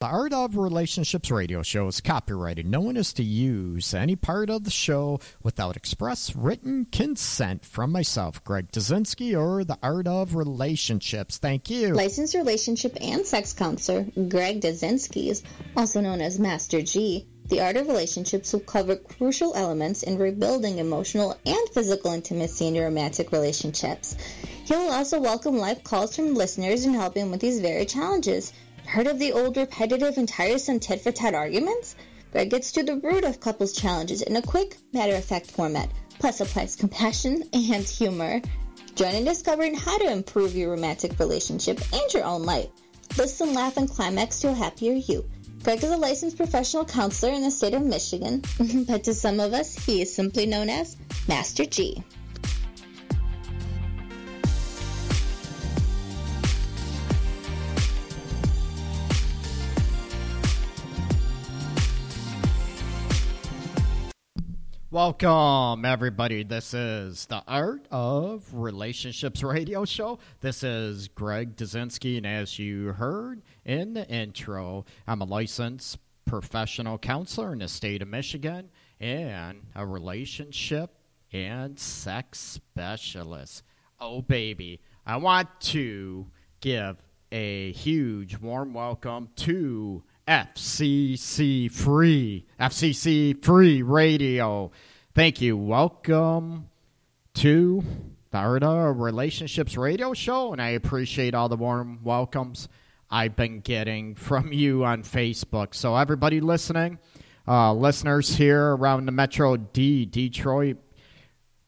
The Art of Relationships radio show is copyrighted. No one is to use any part of the show without express written consent from myself, Greg Dudzinski, or The Art of Relationships. Thank you. Licensed relationship and sex counselor Greg Dudzinski, also known as Master G. The Art of Relationships will cover crucial elements in rebuilding emotional and physical intimacy in your romantic relationships. He will also welcome live calls from listeners and help him with these very challenges. Heard of the old repetitive and tiresome tit for tat arguments? Greg gets to the root of couples' challenges in a quick, matter of fact format, plus applies compassion and humor. Join in discovering how to improve your romantic relationship and your own life. Listen, laugh, and climax to a happier you. Greg is a licensed professional counselor in the state of Michigan, but to some of us, he is simply known as Master G. Welcome, everybody. This is the Art of Relationships radio show. This is Greg Dudzinski, and as you heard in the intro, I'm a licensed professional counselor in the state of Michigan and a relationship and sex specialist. Oh, baby, I want to give a huge warm welcome to FCC Free, FCC Free Radio. Thank you. Welcome to the Relationships Radio Show, and I appreciate all the warm welcomes I've been getting from you on Facebook. So, everybody listening, uh, listeners here around the Metro D, Detroit,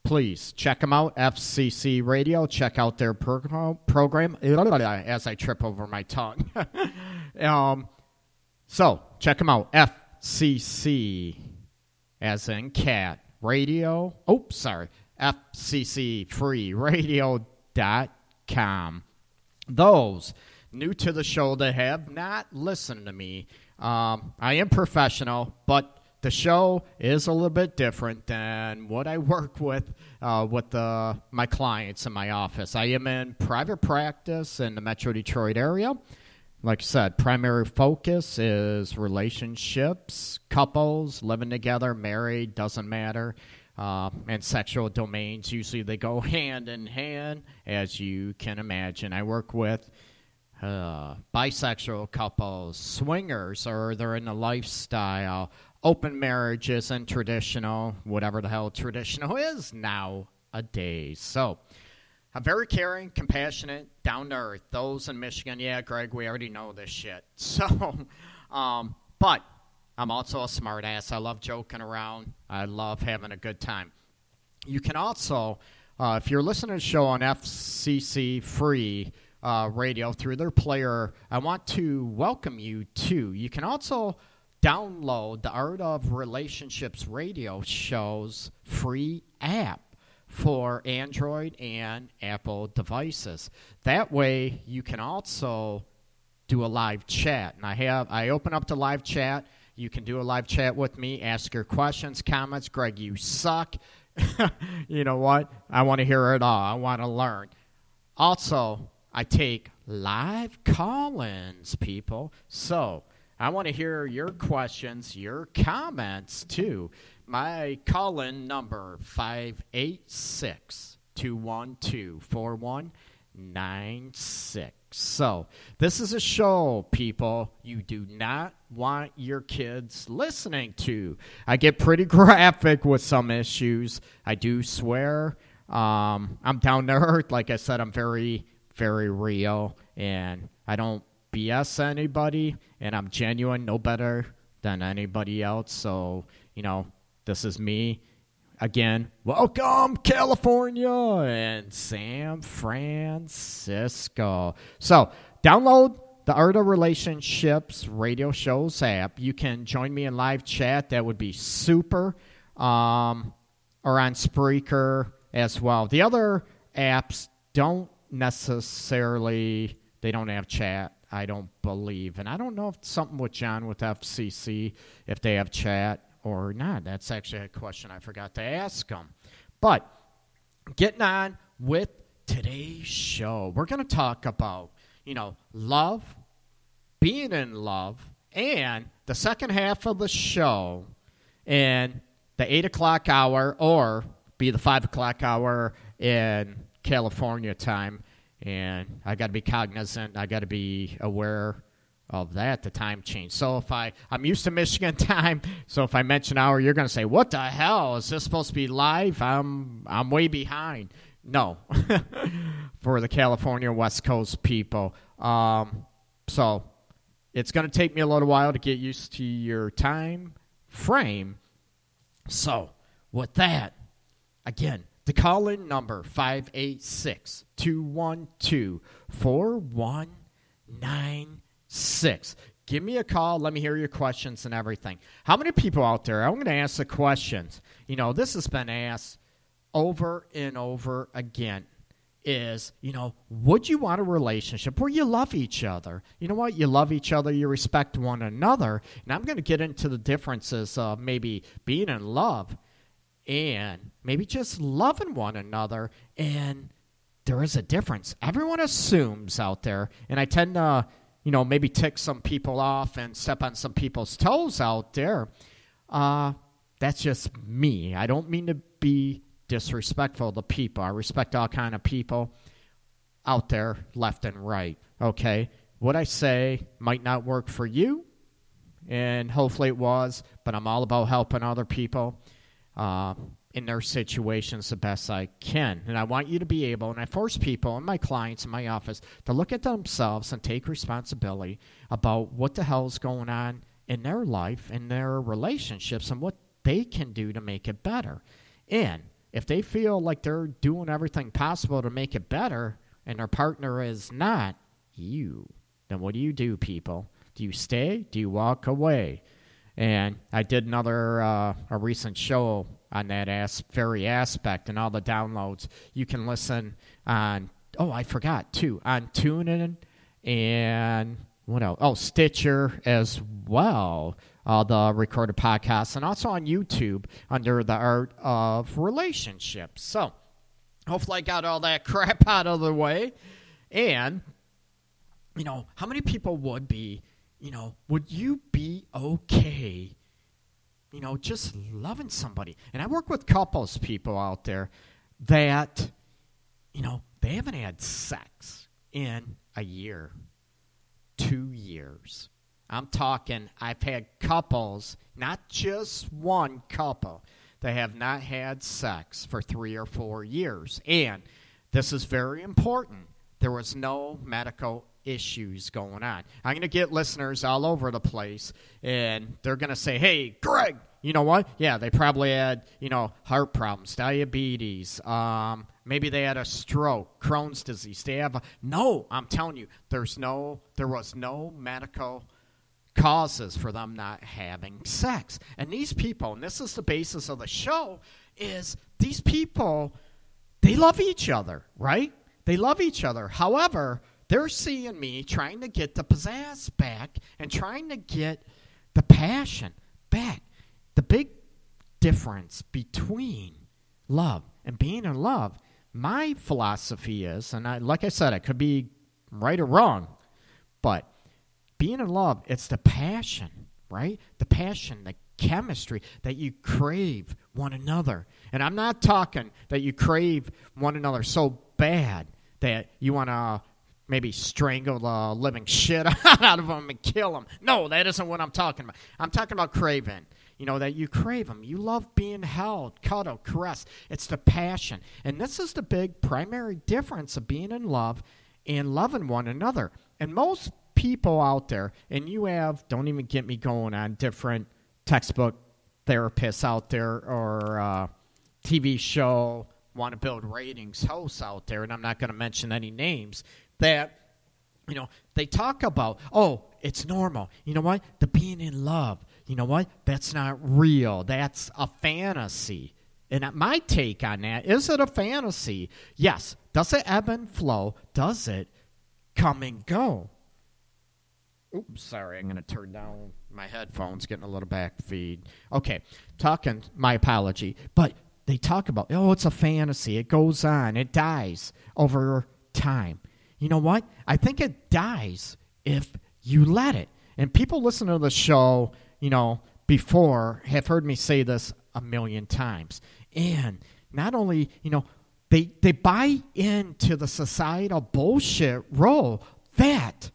please check them out. FCC Radio. Check out their pro- program. As I trip over my tongue. um, so check them out. FCC, as in cat, radio. Oops, sorry. FCCFreeRadio.com. Those new to the show that have not listened to me, um, I am professional, but the show is a little bit different than what I work with uh, with the, my clients in my office. I am in private practice in the Metro Detroit area like I said, primary focus is relationships, couples, living together, married, doesn't matter. Uh, and sexual domains, usually they go hand in hand, as you can imagine. I work with uh, bisexual couples, swingers, or they're in the lifestyle, open marriages, and traditional, whatever the hell traditional is nowadays. So, I'm very caring, compassionate, down to earth. Those in Michigan, yeah, Greg, we already know this shit. So, um, but I'm also a smartass. I love joking around. I love having a good time. You can also, uh, if you're listening to the show on FCC Free uh, Radio through their player, I want to welcome you to. You can also download the Art of Relationships radio show's free app for Android and Apple devices. That way, you can also do a live chat. And I have I open up the live chat. You can do a live chat with me, ask your questions, comments. Greg, you suck. you know what? I want to hear it all. I want to learn. Also, I take live call ins, people. So I want to hear your questions, your comments too. My call in number 586 212 4196. So, this is a show, people, you do not want your kids listening to. I get pretty graphic with some issues. I do swear. Um, I'm down to earth. Like I said, I'm very, very real. And I don't BS anybody. And I'm genuine, no better than anybody else. So, you know, this is me again. Welcome, California and San Francisco. So, download the Art of Relationships radio shows app. You can join me in live chat. That would be super. Um, or on Spreaker as well. The other apps don't necessarily they don't have chat. I don't believe, and I don't know if something with John with FCC if they have chat or not. That's actually a question I forgot to ask them. But getting on with today's show, we're going to talk about, you know, love, being in love, And the second half of the show, in the 8 o'clock hour, or be the 5 o'clock hour in California time. And I got to be cognizant, I got to be aware of that, the time change. So if I, I'm used to Michigan time, so if I mention hour, you're going to say, what the hell? Is this supposed to be live? I'm, I'm way behind. No, for the California West Coast people. Um, so it's going to take me a little while to get used to your time frame. So, with that, again, the call in number 586 212 4196. Give me a call. Let me hear your questions and everything. How many people out there? I'm going to ask the questions. You know, this has been asked over and over again is, you know, would you want a relationship where you love each other? You know what? You love each other, you respect one another. And I'm going to get into the differences of maybe being in love and maybe just loving one another. And there is a difference. Everyone assumes out there, and I tend to, you know, maybe tick some people off and step on some people's toes out there. Uh, that's just me. I don't mean to be disrespectful to people. I respect all kind of people out there, left and right. Okay, what I say might not work for you, and hopefully it was. But I'm all about helping other people uh, in their situations the best I can. And I want you to be able, and I force people and my clients in my office to look at themselves and take responsibility about what the hell is going on in their life, in their relationships, and what they can do to make it better. And if they feel like they're doing everything possible to make it better and their partner is not, you, then what do you do, people? Do you stay? Do you walk away? And I did another uh, a recent show on that as- very aspect and all the downloads. You can listen on oh I forgot too on TuneIn and what else? Oh Stitcher as well uh, the recorded podcasts and also on YouTube under the Art of Relationships. So, hopefully, I got all that crap out of the way. And, you know, how many people would be, you know, would you be okay, you know, just loving somebody? And I work with couples, people out there that, you know, they haven't had sex in a year, two years I'm talking, I've had couples, not just one couple, that have not had sex for three or four years. And this is very important. There was no medical issues going on. I'm going to get listeners all over the place, and they're going to say, hey, Greg, you know what? Yeah, they probably had, you know, heart problems, diabetes, um, maybe they had a stroke, Crohn's disease. They have a, no, I'm telling you, there's no, there was no medical causes for them not having sex. And these people, and this is the basis of the show, is these people, they love each other, right? They love each other. However, they're seeing me trying to get the pizzazz back and trying to get the passion back. The big difference between love and being in love, my philosophy is, and I, like I said, I could be right or wrong, but being in love, it's the passion, right? The passion, the chemistry that you crave one another. And I'm not talking that you crave one another so bad that you want to maybe strangle the living shit out of them and kill them. No, that isn't what I'm talking about. I'm talking about craving. You know, that you crave them. You love being held, cuddled, caressed. It's the passion. And this is the big primary difference of being in love and loving one another. And most people out there, and you have, don't even get me going on different textbook therapists out there or uh, TV show want to build ratings hosts out there, and I'm not going to mention any names, that, you know, they talk about, oh, it's normal. You know what? The being in love. You know what? That's not real. That's a fantasy. And my take on that is it a fantasy? Yes. Does it ebb and flow? Does it come and go? Oops, sorry, I'm going to turn down my headphones, getting a little back feed. Okay, talking, my apology. But they talk about, oh, it's a fantasy. It goes on, it dies over time. You know what? I think it dies if you let it. And people listen to the show, you know, before have heard me say this a million times. And not only, you know, they they buy into the societal bullshit role that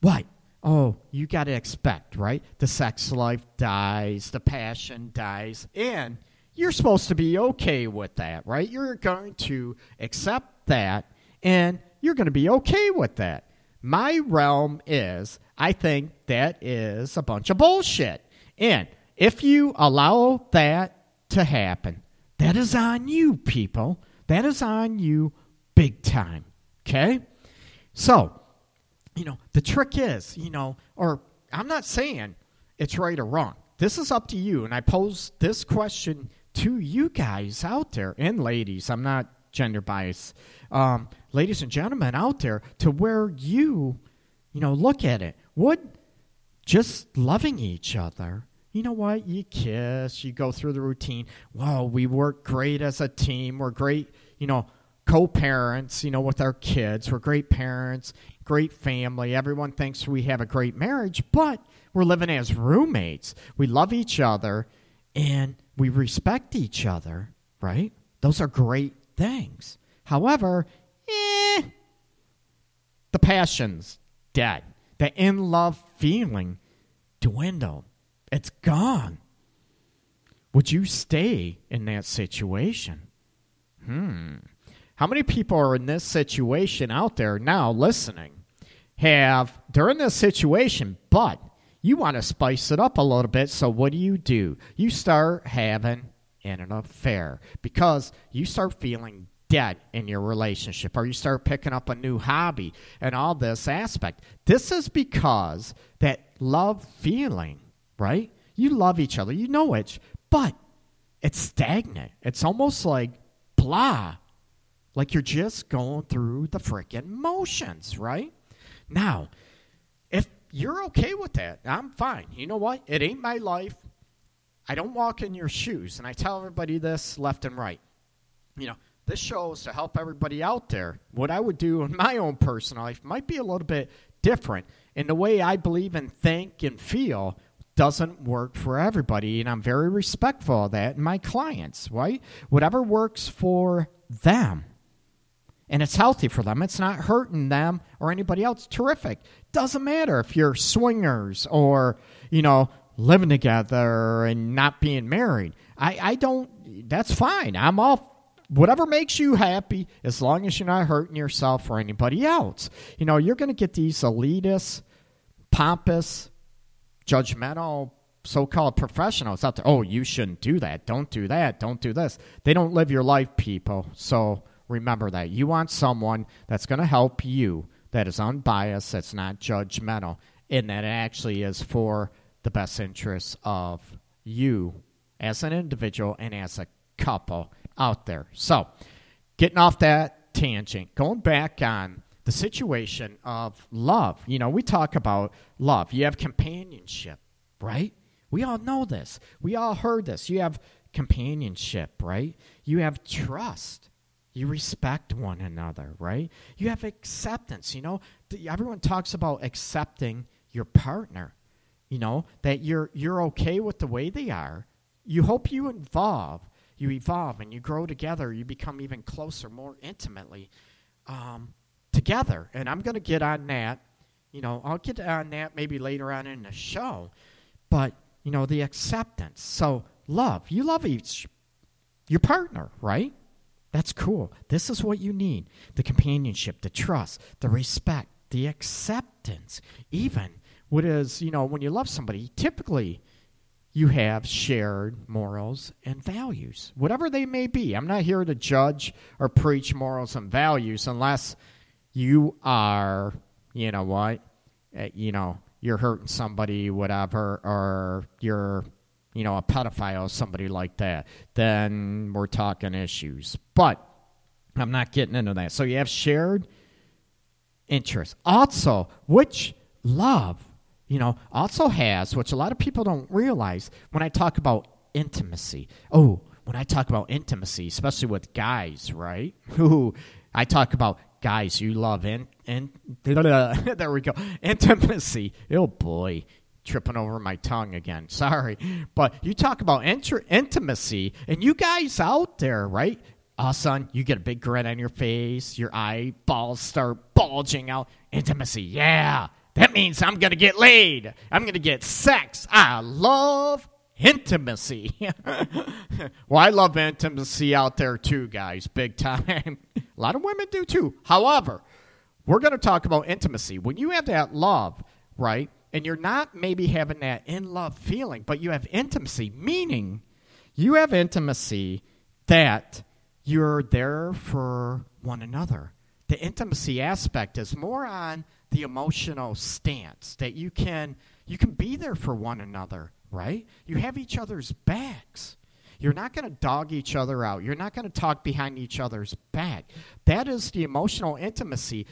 what? Oh, you got to expect, right? The sex life dies, the passion dies, and you're supposed to be okay with that, right? You're going to accept that and you're going to be okay with that. My realm is I think that is a bunch of bullshit. And if you allow that to happen, that is on you, people. That is on you big time. Okay? So, you know, the trick is, you know, or I'm not saying it's right or wrong. This is up to you. And I pose this question to you guys out there and ladies. I'm not gender biased. Um, ladies and gentlemen out there to where you, you know, look at it. Would just loving each other, you know what? You kiss, you go through the routine. Whoa, we work great as a team. We're great, you know, co parents, you know, with our kids. We're great parents, great family. Everyone thinks we have a great marriage, but we're living as roommates. We love each other and we respect each other, right? Those are great things. However, eh, the passion's dead. The in love feeling dwindled. It's gone. Would you stay in that situation? Hmm. How many people are in this situation out there now listening? Have, they're in this situation, but you want to spice it up a little bit. So what do you do? You start having an affair because you start feeling dead in your relationship or you start picking up a new hobby and all this aspect. This is because that love feeling, right? You love each other, you know it, but it's stagnant. It's almost like blah. Like you're just going through the freaking motions, right? Now, if you're okay with that, I'm fine. You know what? It ain't my life. I don't walk in your shoes. And I tell everybody this left and right. You know, this show is to help everybody out there. What I would do in my own personal life might be a little bit different. And the way I believe and think and feel doesn't work for everybody. And I'm very respectful of that. And my clients, right? Whatever works for them and it's healthy for them. It's not hurting them or anybody else. Terrific. Doesn't matter if you're swingers or, you know, living together and not being married. I, I don't, that's fine. I'm all whatever makes you happy as long as you're not hurting yourself or anybody else. You know, you're going to get these elitist, pompous, judgmental so called professionals out there. Oh, you shouldn't do that. Don't do that. Don't do this. They don't live your life, people. So remember that. You want someone that's going to help you, that is unbiased, that's not judgmental, and that actually is for the best interests of you as an individual and as a couple out there. So, getting off that tangent, going back on the situation of love. You know, we talk about love. You have companionship, right? We all know this. We all heard this. You have companionship, right? You have trust. You respect one another, right? You have acceptance. You know, everyone talks about accepting your partner. You know that you're you're okay with the way they are. You hope you evolve you evolve and you grow together. You become even closer, more intimately um, together. And I'm going to get on that. You know, I'll get on that maybe later on in the show. But, you know, the acceptance. So, love. You love each, your partner, right? That's cool. This is what you need the companionship, the trust, the respect, the acceptance. Even what is, you know, when you love somebody, typically you have shared morals and values, whatever they may be. I'm not here to judge or preach morals and values unless you are, you know what, uh, you know, you're hurting somebody, whatever, or you're, you know, a pedophile, somebody like that. Then we're talking issues. But I'm not getting into that. So you have shared interests. Also, which love you know, also has, which a lot of people don't realize when I talk about intimacy. Oh, when I talk about intimacy, especially with guys, right? Who I talk about guys, you love in, in there we go intimacy. Oh boy, tripping over my tongue again. Sorry, but you talk about inter- intimacy, and you guys out there, right? Oh, son, you get a big grin on your face, your eyeballs start bulging out. Intimacy, yeah. That means I'm going to get laid. I'm going to get sex. I love intimacy. well, I love intimacy out there too, guys, big time. a lot of women do too. However, we're going to talk about intimacy. When you have that love, right, and you're not maybe having that in love feeling, but you have intimacy, meaning you have intimacy that you're there for one another. The intimacy aspect is more on the emotional stance that you can you can be there for one another, right? You have each other's backs. You're not going to dog each other out. You're not going to talk behind each other's back. That is the emotional intimacy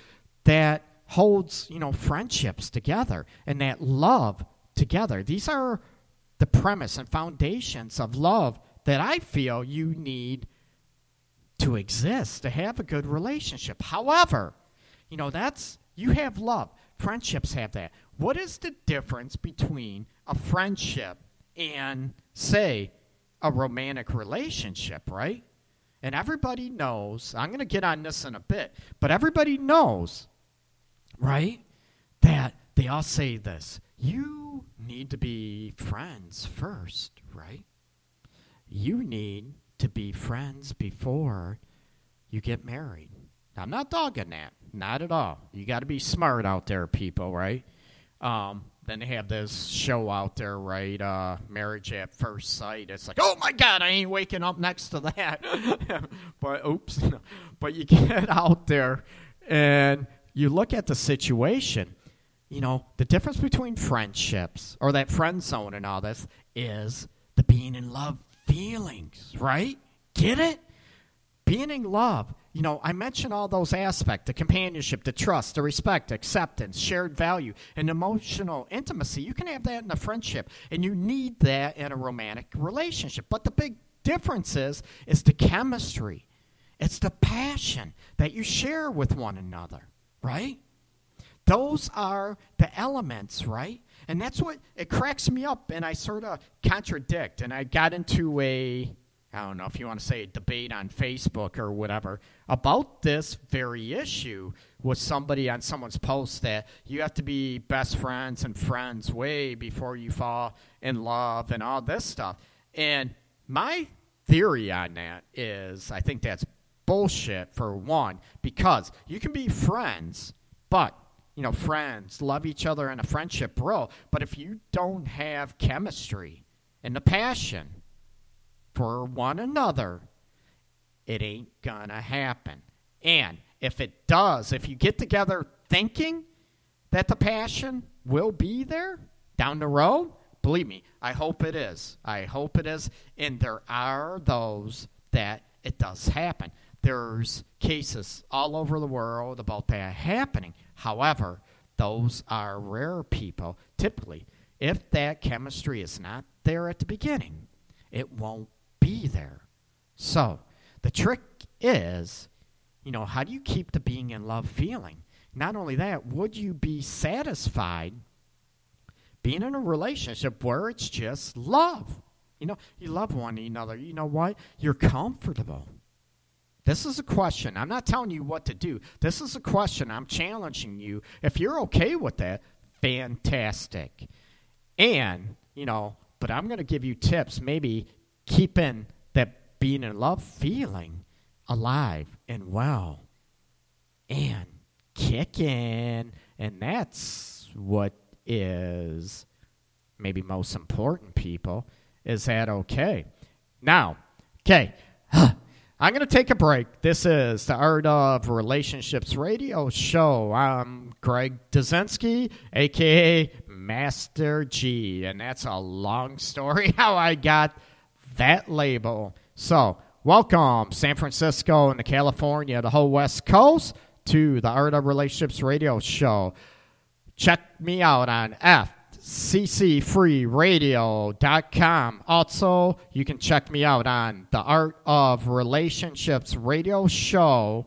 that holds, you know, friendships together and that love together. These are the premise and foundations of love that I feel you need to exist, to have a good relationship. However, you know, that's, you have love. Friendships have that. What is the difference between a friendship and, say, a romantic relationship, right? And everybody knows, I'm going to get on this in a bit, but everybody knows, right, that they all say this you need to be friends first, right? You need to be friends before you get married. Now, I'm not dogging that. Not at all. You got to be smart out there, people, right? Um, then they have this show out there, right? Uh, Marriage at First Sight. It's like, oh my God, I ain't waking up next to that. but oops. but you get out there and you look at the situation. You know, the difference between friendships or that friend zone and all this is the being in love feelings, right? Get it? Being in love. You know, I mentioned all those aspects the companionship, the trust, the respect, acceptance, shared value, and emotional intimacy. You can have that in a friendship, and you need that in a romantic relationship. But the big difference is, is the chemistry, it's the passion that you share with one another, right? Those are the elements, right? And that's what it cracks me up, and I sort of contradict. And I got into a, I don't know if you want to say a debate on Facebook or whatever about this very issue with somebody on someone's post that you have to be best friends and friends way before you fall in love and all this stuff. And my theory on that is I think that's bullshit for one, because you can be friends, but you know, friends, love each other in a friendship bro. But if you don't have chemistry and the passion for one another, it ain't gonna happen. And if it does, if you get together thinking that the passion will be there down the road, believe me, I hope it is. I hope it is. And there are those that it does happen. There's cases all over the world about that happening. However, those are rare people. Typically, if that chemistry is not there at the beginning, it won't be there. So, the trick is, you know, how do you keep the being in love feeling? Not only that, would you be satisfied being in a relationship where it's just love? You know, you love one another. You know what? You're comfortable. This is a question. I'm not telling you what to do. This is a question. I'm challenging you. If you're okay with that, fantastic. And, you know, but I'm going to give you tips, maybe keeping that being in love feeling alive and well and kicking. And that's what is maybe most important, people. Is that okay? Now, okay. I'm going to take a break. This is the Art of Relationships radio show. I'm Greg Dudzinski, aka Master G, and that's a long story how I got that label. So, welcome, San Francisco and the California, the whole West Coast, to the Art of Relationships radio show. Check me out on F ccfreeradio.com. Also, you can check me out on the Art of Relationships radio show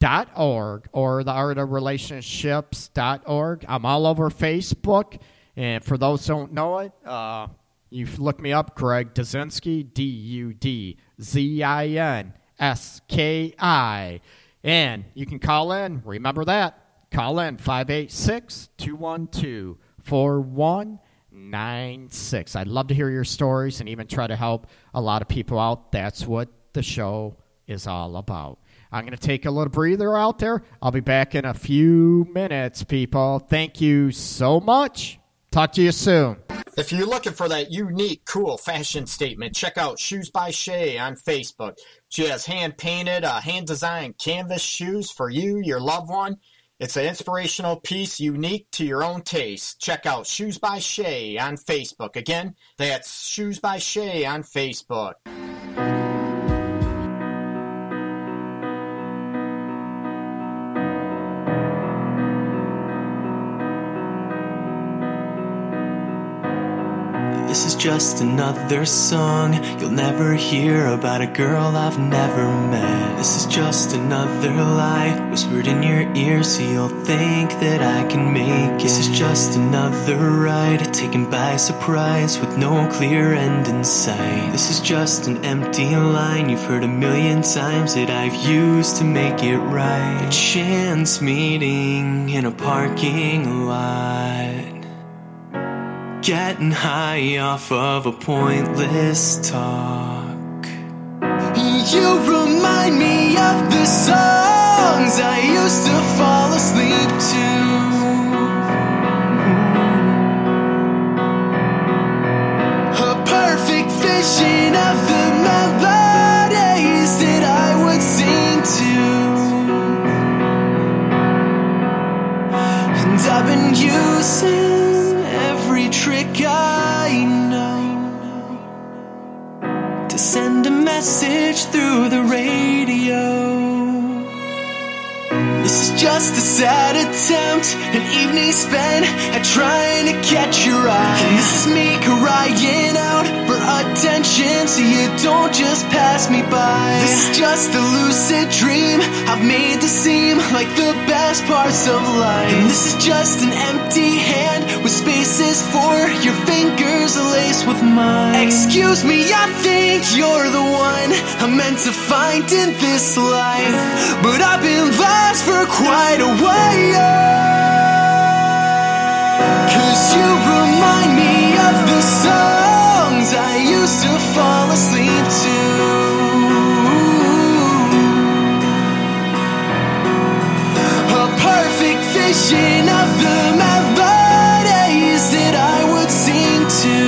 dot org or the art of relationships.org. I'm all over Facebook. And for those who don't know it, uh, you look me up, Greg Dudzinski, D U D Z I N S K I. And you can call in. Remember that. Call in 586 212 4196. I'd love to hear your stories and even try to help a lot of people out. That's what the show is all about. I'm going to take a little breather out there. I'll be back in a few minutes, people. Thank you so much. Talk to you soon. If you're looking for that unique, cool fashion statement, check out Shoes by Shay on Facebook. She has hand painted, uh, hand designed canvas shoes for you, your loved one. It's an inspirational piece unique to your own taste. Check out Shoes by Shay on Facebook. Again, that's Shoes by Shay on Facebook. Just another song you'll never hear about a girl I've never met. This is just another lie whispered in your ear so you'll think that I can make it. This is just another ride taken by surprise with no clear end in sight. This is just an empty line you've heard a million times that I've used to make it right. A chance meeting in a parking lot. Getting high off of a pointless talk. You remind me of the songs I used to fall asleep to. A perfect vision of the melodies that I would sing to. And I've been using trick I know to send a message through the radio. This is just a sad attempt, an evening spent at trying to catch your eye. And this is me crying out for attention, so you don't just pass me by. This is just a lucid dream I've made to seem like the best parts of life. And this is just an empty hand with spaces for your fingers laced with mine. Excuse me, I think you're the one I'm meant to find in this life, but I've been lost for quite a while. Cause you remind me of the songs I used to fall asleep to. A perfect vision of the melodies that I would sing to.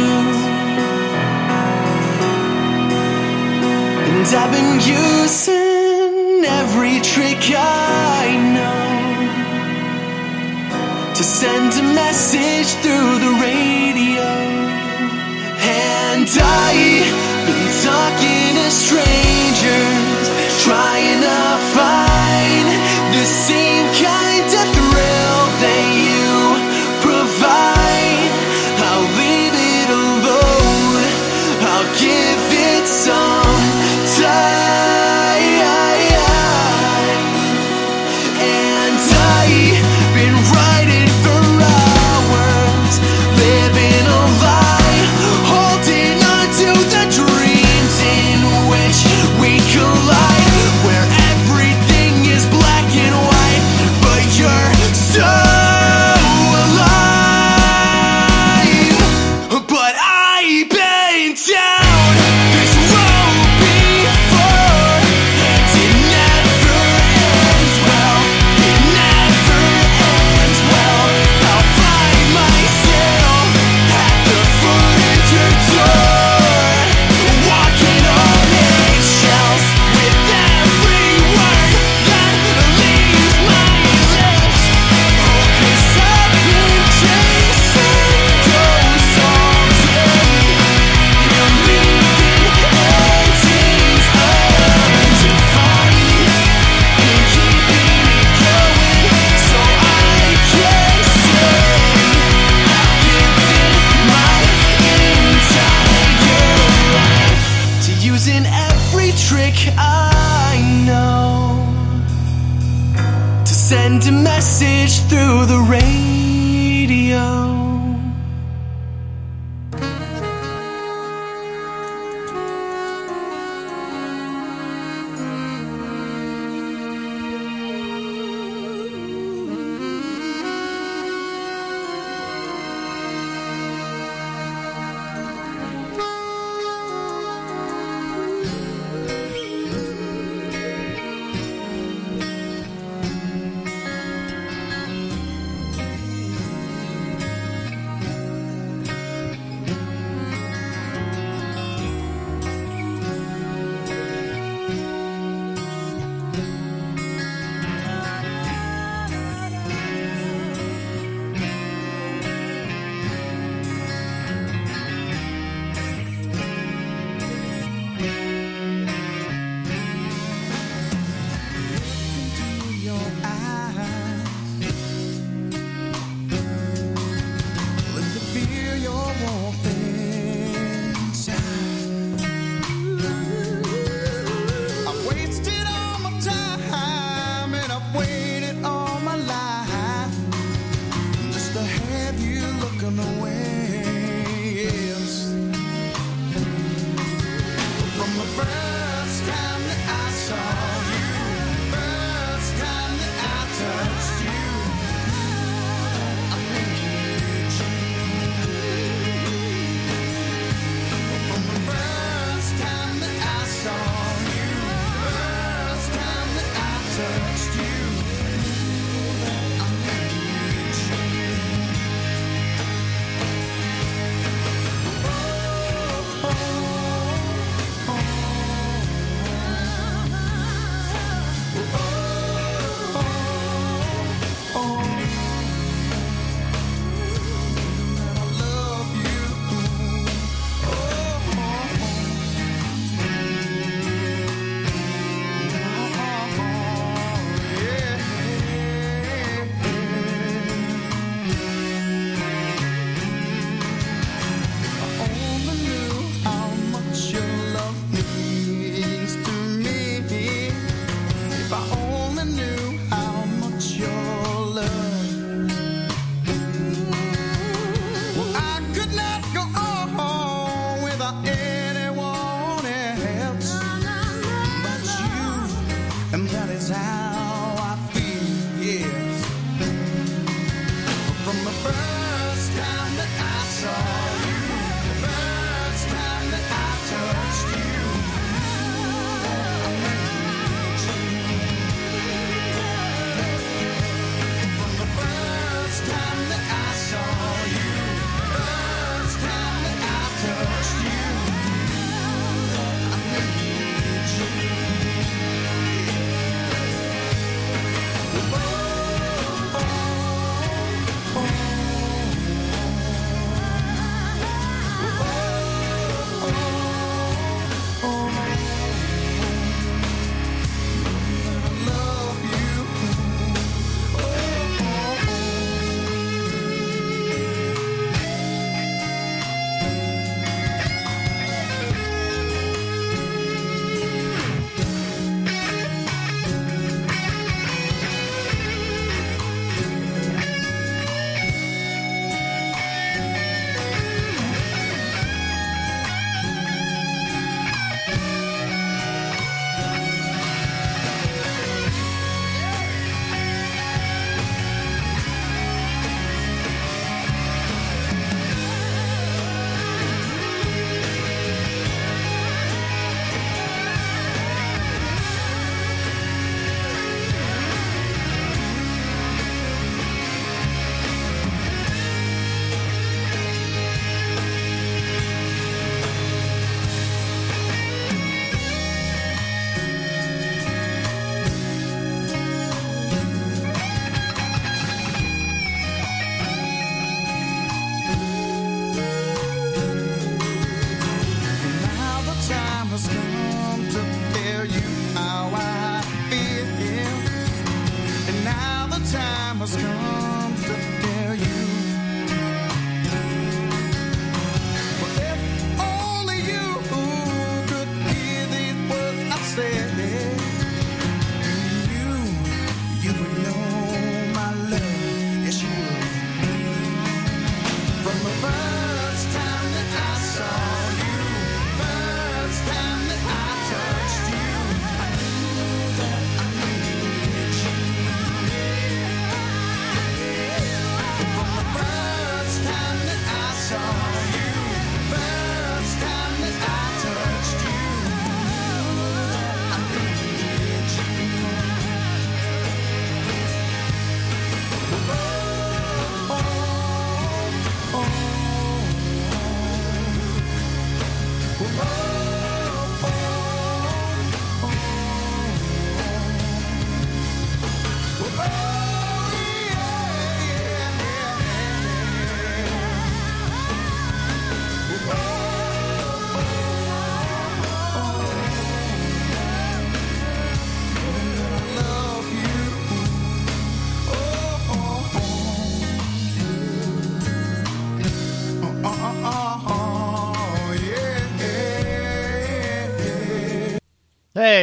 And I've been using every trick I to send a message through the radio. And I've been talking to strangers, trying to find the same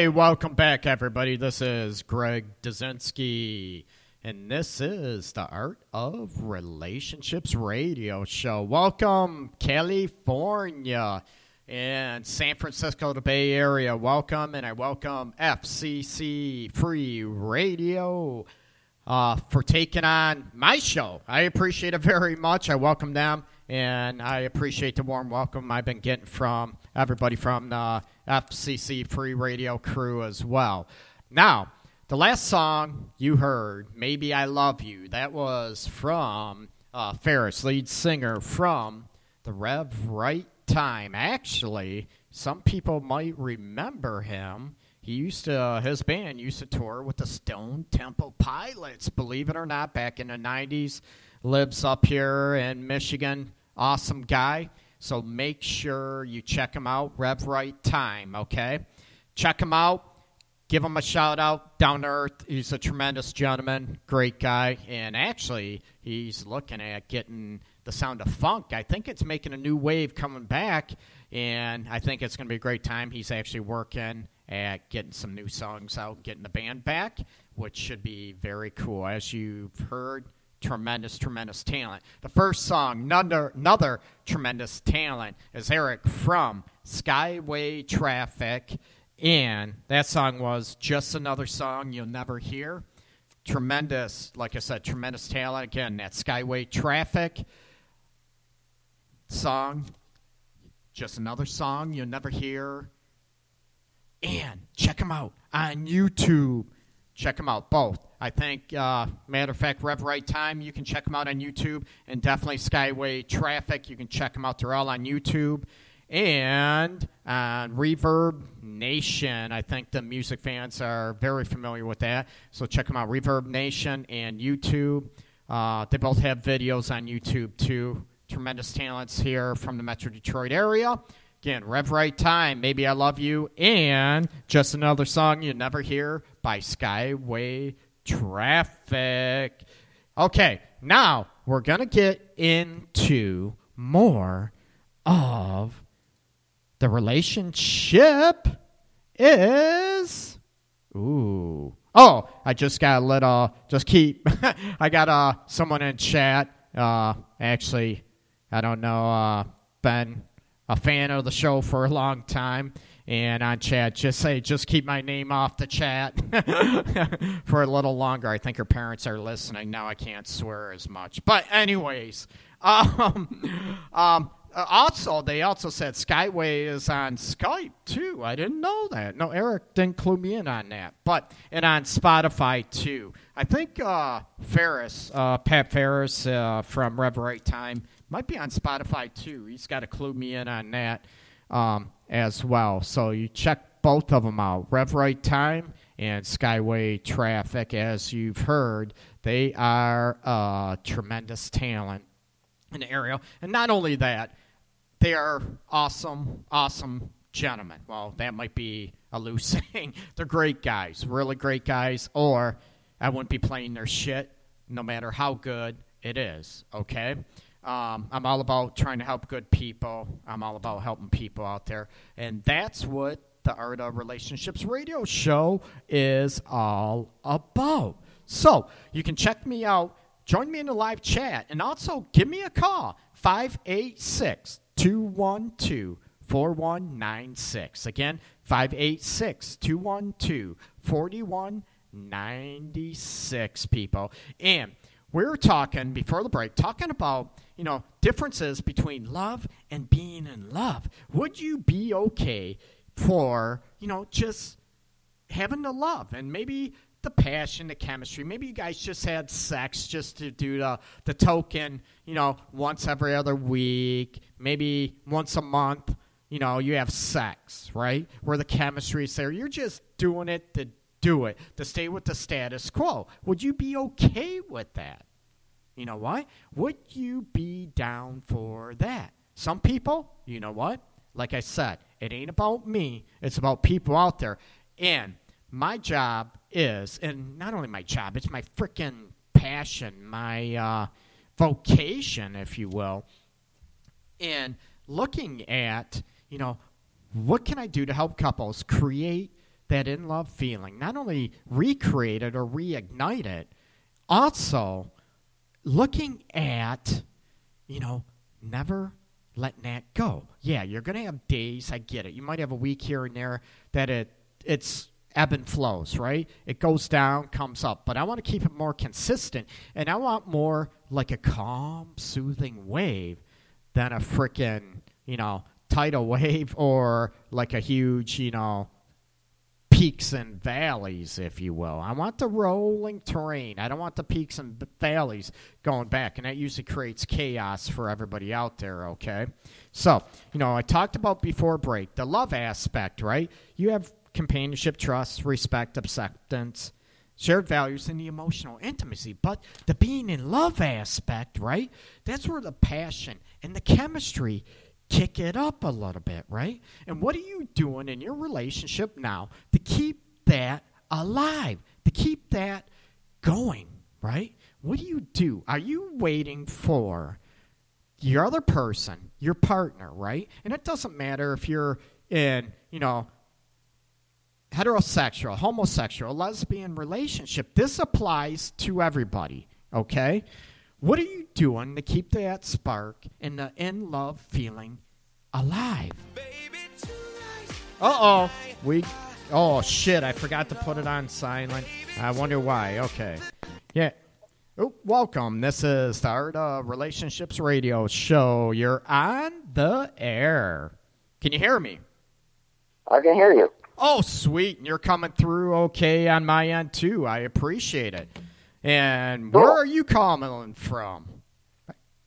Hey, welcome back, everybody. This is Greg Dudzinski, and this is the Art of Relationships radio show. Welcome, California and San Francisco, the Bay Area. Welcome, and I welcome FCC Free Radio uh, for taking on my show. I appreciate it very much. I welcome them, and I appreciate the warm welcome I've been getting from everybody from the FCC Free Radio crew as well. Now, the last song you heard, Maybe I Love You, that was from uh, Ferris, lead singer from the Rev Right Time. Actually, some people might remember him. He used to, his band used to tour with the Stone Temple Pilots, believe it or not, back in the 90s. Lives up here in Michigan. Awesome guy. So make sure you check him out. Rev Right Time, okay? Check him out. Give him a shout out. Down to earth. He's a tremendous gentleman, great guy. And actually, he's looking at getting the sound of funk. I think it's making a new wave coming back. And I think it's going to be a great time. He's actually working at getting some new songs out, getting the band back, which should be very cool. As you've heard, tremendous, tremendous talent. The first song, another, another tremendous talent, is Eric from Skyway Traffic. And that song was just another song you'll never hear. Tremendous, like I said, tremendous talent. Again, that Skyway Traffic song, just another song you'll never hear. And check them out on YouTube. Check them out, both. I think, uh, matter of fact, Rev Right Time, you can check them out on YouTube, and definitely Skyway Traffic, you can check them out. They're all on YouTube. And on Reverb Nation, I think the music fans are very familiar with that. So check them out, Reverb Nation and YouTube. Uh, they both have videos on YouTube too. Tremendous talents here from the Metro Detroit area. Again, Rev Right Time, Maybe I Love You, and just another song you never hear by Skyway Traffic. Okay, now we're going to get into more of the relationship is ooh. Oh i just got a little just keep i got uh someone in chat. Uh actually i don't know uh been a fan of the show for a long time and on chat just say just keep my name off the chat for a little longer i think her parents are listening now i can't swear as much but anyways um, um, also, they also said Skyway is on Skype too. I didn't know that. No, Eric didn't clue me in on that. But and on Spotify too. I think uh, Ferris, uh, Pat Ferris uh, from Rev Right Time, might be on Spotify too. He's got to clue me in on that um, as well. So you check both of them out. Rev Right Time and Skyway Traffic. As you've heard, they are tremendous talent in the area. And not only that, they are awesome, awesome gentlemen. Well, that might be a loose saying. They're great guys, really great guys, or I wouldn't be playing their shit no matter how good it is, okay? Um, I'm all about trying to help good people. I'm all about helping people out there. And that's what the Art of Relationships radio show is all about. So you can check me out, join me in the live chat, and also give me a call 586 212 4196. Again, 586 212 4196, people. And we are talking before the break, talking about, you know, differences between love and being in love. Would you be okay for, you know, just having the love and maybe the passion, the chemistry. Maybe you guys just had sex just to do the, the token, you know, once every other week, maybe once a month, you know, you have sex, right? Where the chemistry is there. You're just doing it to do it, to stay with the status quo. Would you be okay with that? You know what? Would you be down for that? Some people, you know what? Like I said, it ain't about me, it's about people out there. And my job is, and not only my job, it's my freaking passion, my uh, vocation, if you will, in looking at, you know, what can I do to help couples create that in love feeling, not only recreate it or reignite it, also looking at, you know, never letting that go. Yeah, you're going to have days, I get it. You might have a week here and there that it it's ebb and flows, right? It goes down, comes up, but I want to keep it more consistent and I want more like a calm, soothing wave than a freaking, you know, tidal wave or like a huge, you know, peaks and valleys, if you will. I want the rolling terrain. I don't want the peaks and valleys going back, and that usually creates chaos for everybody out there, okay? So, you know, I talked about before break the love aspect, right? You have companionship, trust, respect, acceptance, shared values, and the emotional intimacy. But the being in love aspect, right? That's where the passion and the chemistry kick it up a little bit, right? And what are you doing in your relationship now to keep that alive, to keep that going, right? What do you do? Are you waiting for your other person, your partner, right? And it doesn't matter if you're in, you know, heterosexual, homosexual, lesbian relationship. This applies to everybody, okay? What are you doing to keep that spark and the in love feeling alive? Uh oh. We. Oh shit! I forgot to put it on silent. I wonder why. Okay. Yeah. Oh, welcome. This is the Art of Relationships Radio Show. You're on the air. Can you hear me? I can hear you. Oh, sweet. And you're coming through okay on my end, too. I appreciate it. And where are you calling from?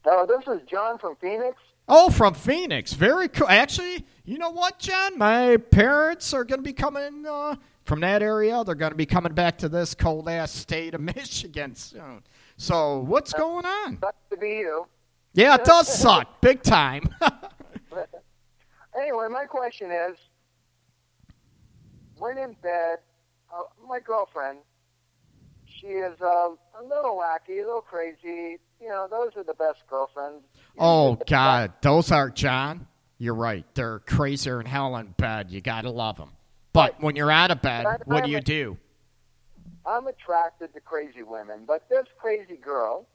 No, this is John from Phoenix. Oh, from Phoenix. Very cool. Actually, you know what, John? My parents are going to be coming uh, from that area. They're going to be coming back to this cold ass state of Michigan soon. So, what's going on? Sucks to be you. Yeah, it does suck. Big time. anyway, my question is when in bed, uh, my girlfriend, she is uh, a little wacky, a little crazy. You know, those are the best girlfriends. oh, God. Those are, John, you're right. They're crazier than hell in bed. You got to love them. But when you're out of bed, what do you do? I'm attracted to crazy women, but this crazy girl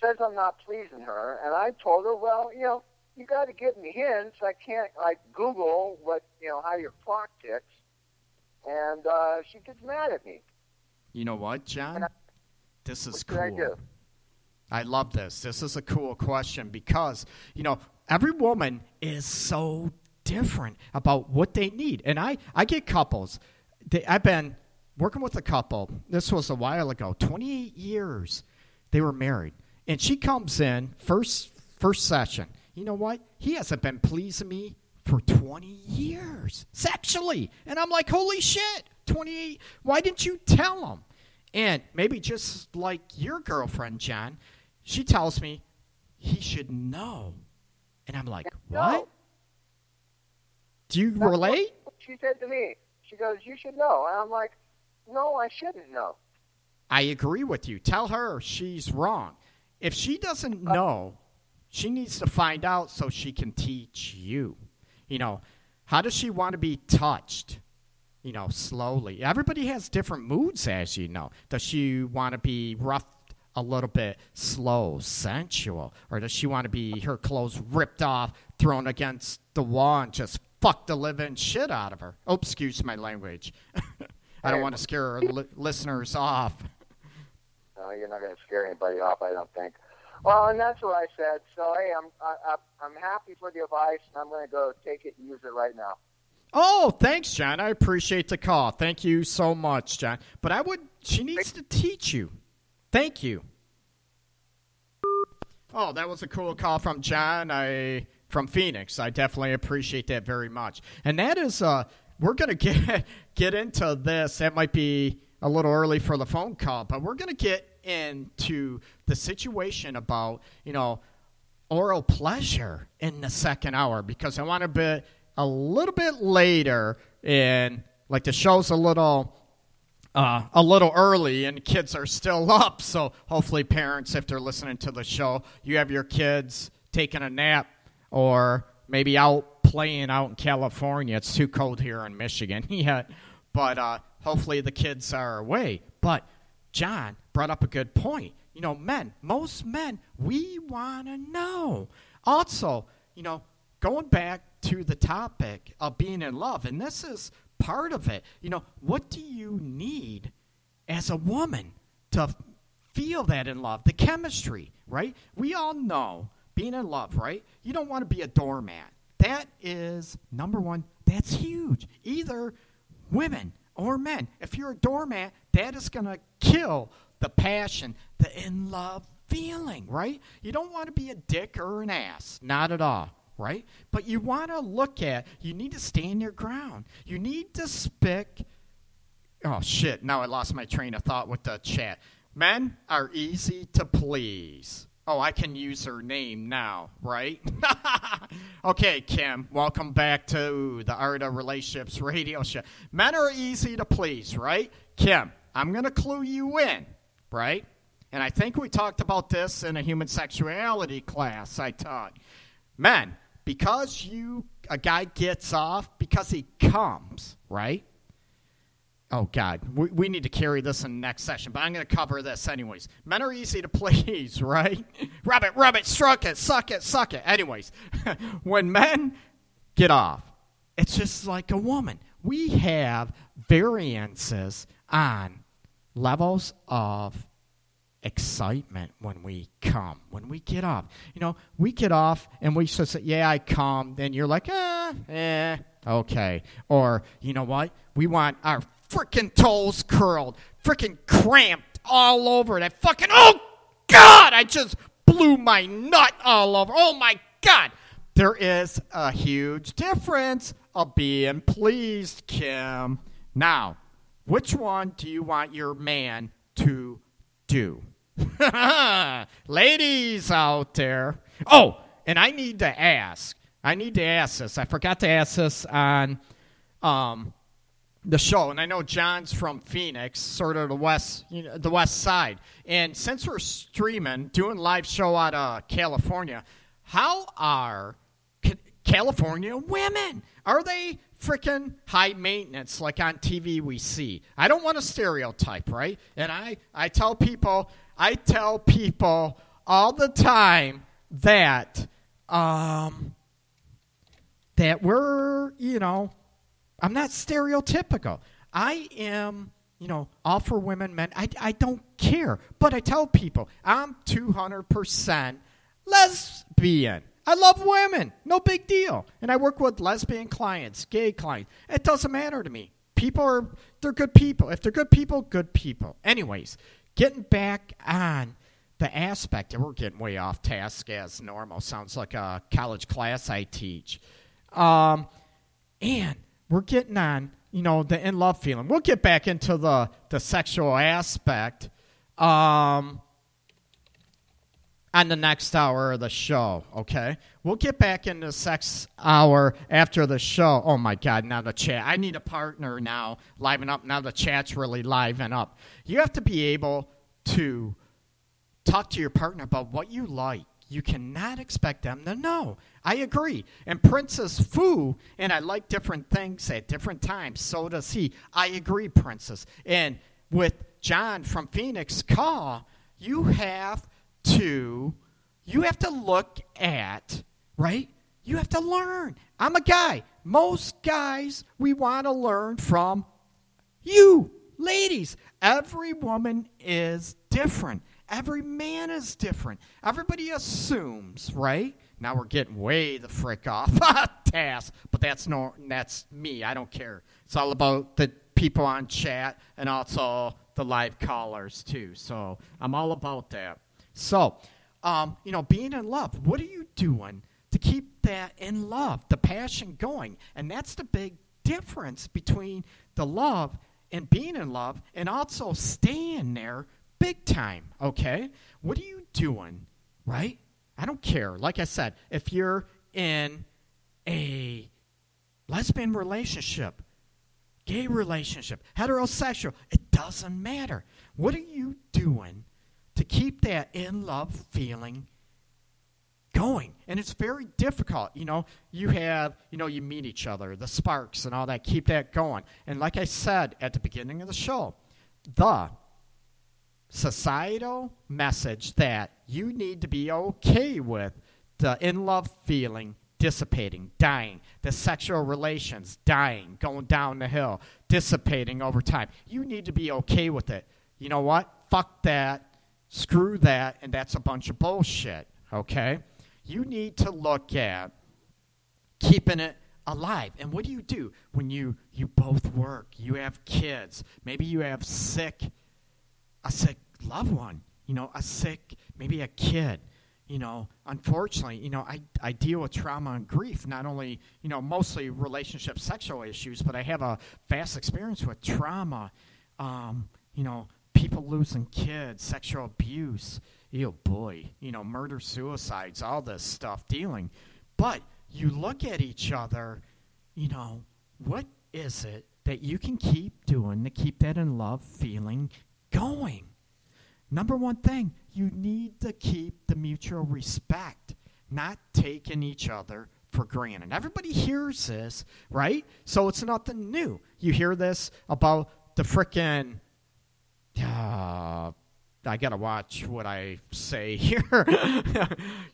says I'm not pleasing her, and I told her, well, you know, you got to give me hints. I can't like Google what you know how your clock ticks, and uh, she gets mad at me. You know what, John? I, this is cool. I, love this. This is a cool question because you know every woman is so different about what they need, and I I get couples. They, I've been working with a couple. This was a while ago, 28 years. They were married, and she comes in first first session. You know what? He hasn't been pleasing me for 20 years sexually, and I'm like, holy shit, 28. Why didn't you tell him? And maybe just like your girlfriend, John, she tells me he should know, and I'm like, what? No. Do you That's relate? She said to me. She goes, "You should know," and I'm like, "No, I shouldn't know." I agree with you. Tell her she's wrong. If she doesn't uh, know, she needs to find out so she can teach you. You know, how does she want to be touched? You know, slowly. Everybody has different moods, as you know. Does she want to be roughed a little bit slow, sensual? Or does she want to be her clothes ripped off, thrown against the wall, and just fuck the living shit out of her? Oh, excuse my language. I don't want to scare our li- listeners off. No, you're not going to scare anybody off, I don't think. Well, and that's what I said. So, hey, I'm I, I'm happy for the advice, and I'm going to go take it and use it right now. Oh, thanks, John. I appreciate the call. Thank you so much, John. But I would, she needs to teach you. Thank you. Oh, that was a cool call from John. I from Phoenix. I definitely appreciate that very much. And that is, uh, we're gonna get get into this. That might be a little early for the phone call, but we're gonna get into the situation about you know oral pleasure in the second hour because I want to be a little bit later and like the show's a little uh, a little early and kids are still up so hopefully parents if they're listening to the show you have your kids taking a nap or maybe out playing out in California. It's too cold here in Michigan yet, but uh, hopefully the kids are away. But John brought up a good point. You know, men, most men, we want to know. Also, you know, going back to the topic of being in love, and this is part of it. You know, what do you need as a woman to feel that in love? The chemistry, right? We all know being in love, right? You don't want to be a doormat. That is number one. That's huge. Either women or men. If you're a doormat, that is going to kill the passion, the in love feeling, right? You don't want to be a dick or an ass. Not at all, right? But you want to look at, you need to stand your ground. You need to speak. Oh, shit. Now I lost my train of thought with the chat. Men are easy to please. Oh, I can use her name now, right? okay, Kim, welcome back to the Art of Relationships radio show. Men are easy to please, right? Kim, I'm going to clue you in, right? And I think we talked about this in a human sexuality class I taught. Men, because you a guy gets off because he comes, right? Oh God, we, we need to carry this in the next session, but I'm going to cover this anyways. Men are easy to please, right? rub it, rub it, stroke it, suck it, suck it. Anyways, when men get off, it's just like a woman. We have variances on levels of excitement when we come, when we get off. You know, we get off and we say, yeah, I come. Then you're like, ah, eh, okay. Or, you know what? We want our freaking toes curled, freaking cramped all over. That fucking, oh God, I just blew my nut all over. Oh my God. There is a huge difference of being pleased, Kim. Now, which one do you want your man to do? Ladies out there. Oh, and I need to ask. I need to ask this. I forgot to ask this on um, the show, and I know John's from Phoenix, sort of the west, you know, the west side. And since we're streaming, doing live show out of California, how are Ca- California women? Are they freaking high maintenance like on TV we see? I don't want to stereotype, right? And I, I tell people, I tell people all the time that um, that we're, you know, I'm not stereotypical. I am, you know, all for women, men. I, I don't care. But I tell people I'm 200% lesbian. I love women. No big deal. And I work with lesbian clients, gay clients. It doesn't matter to me. People are, they're good people. If they're good people, good people. Anyways, getting back on the aspect, and we're getting way off task as normal. Sounds like a college class I teach. Um, and we're getting on, you know, the in love feeling. We'll get back into the the sexual aspect um, on the next hour of the show. Okay, we'll get back into the sex hour after the show. Oh my God! Now the chat. I need a partner now. Liven up. Now the chat's really liven up. You have to be able to talk to your partner about what you like. You cannot expect them to know. I agree. And Princess Fu, and I like different things at different times. So does he. I agree, Princess. And with John from Phoenix Call, you have to you have to look at, right? You have to learn. I'm a guy. Most guys we want to learn from you, ladies. Every woman is different. Every man is different. Everybody assumes, right? Now we're getting way the frick off task, but that's no, that's me. I don't care. It's all about the people on chat and also the live callers too. So I'm all about that. So, um, you know, being in love. What are you doing to keep that in love, the passion going? And that's the big difference between the love and being in love, and also staying there big time, okay? What are you doing, right? I don't care. Like I said, if you're in a lesbian relationship, gay relationship, heterosexual, it doesn't matter. What are you doing to keep that in love feeling going. And it's very difficult. You know, you have, you know, you meet each other, the sparks and all that, keep that going. And like I said at the beginning of the show, the societal message that you need to be okay with the in love feeling dissipating, dying, the sexual relations dying, going down the hill, dissipating over time. You need to be okay with it. You know what? Fuck that. Screw that. And that's a bunch of bullshit. Okay? You need to look at keeping it alive. And what do you do when you you both work? You have kids. Maybe you have sick a sick loved one, you know, a sick maybe a kid you know, unfortunately, you know, I, I deal with trauma and grief, not only, you know, mostly relationship sexual issues, but I have a vast experience with trauma, um, you know, people losing kids, sexual abuse, oh boy, you know, murder, suicides, all this stuff dealing. But you look at each other, you know, what is it that you can keep doing to keep that in love feeling going? Number one thing, you need to keep the mutual respect, not taking each other for granted. Everybody hears this, right? So it's nothing new. You hear this about the frickin' uh, I gotta watch what I say here.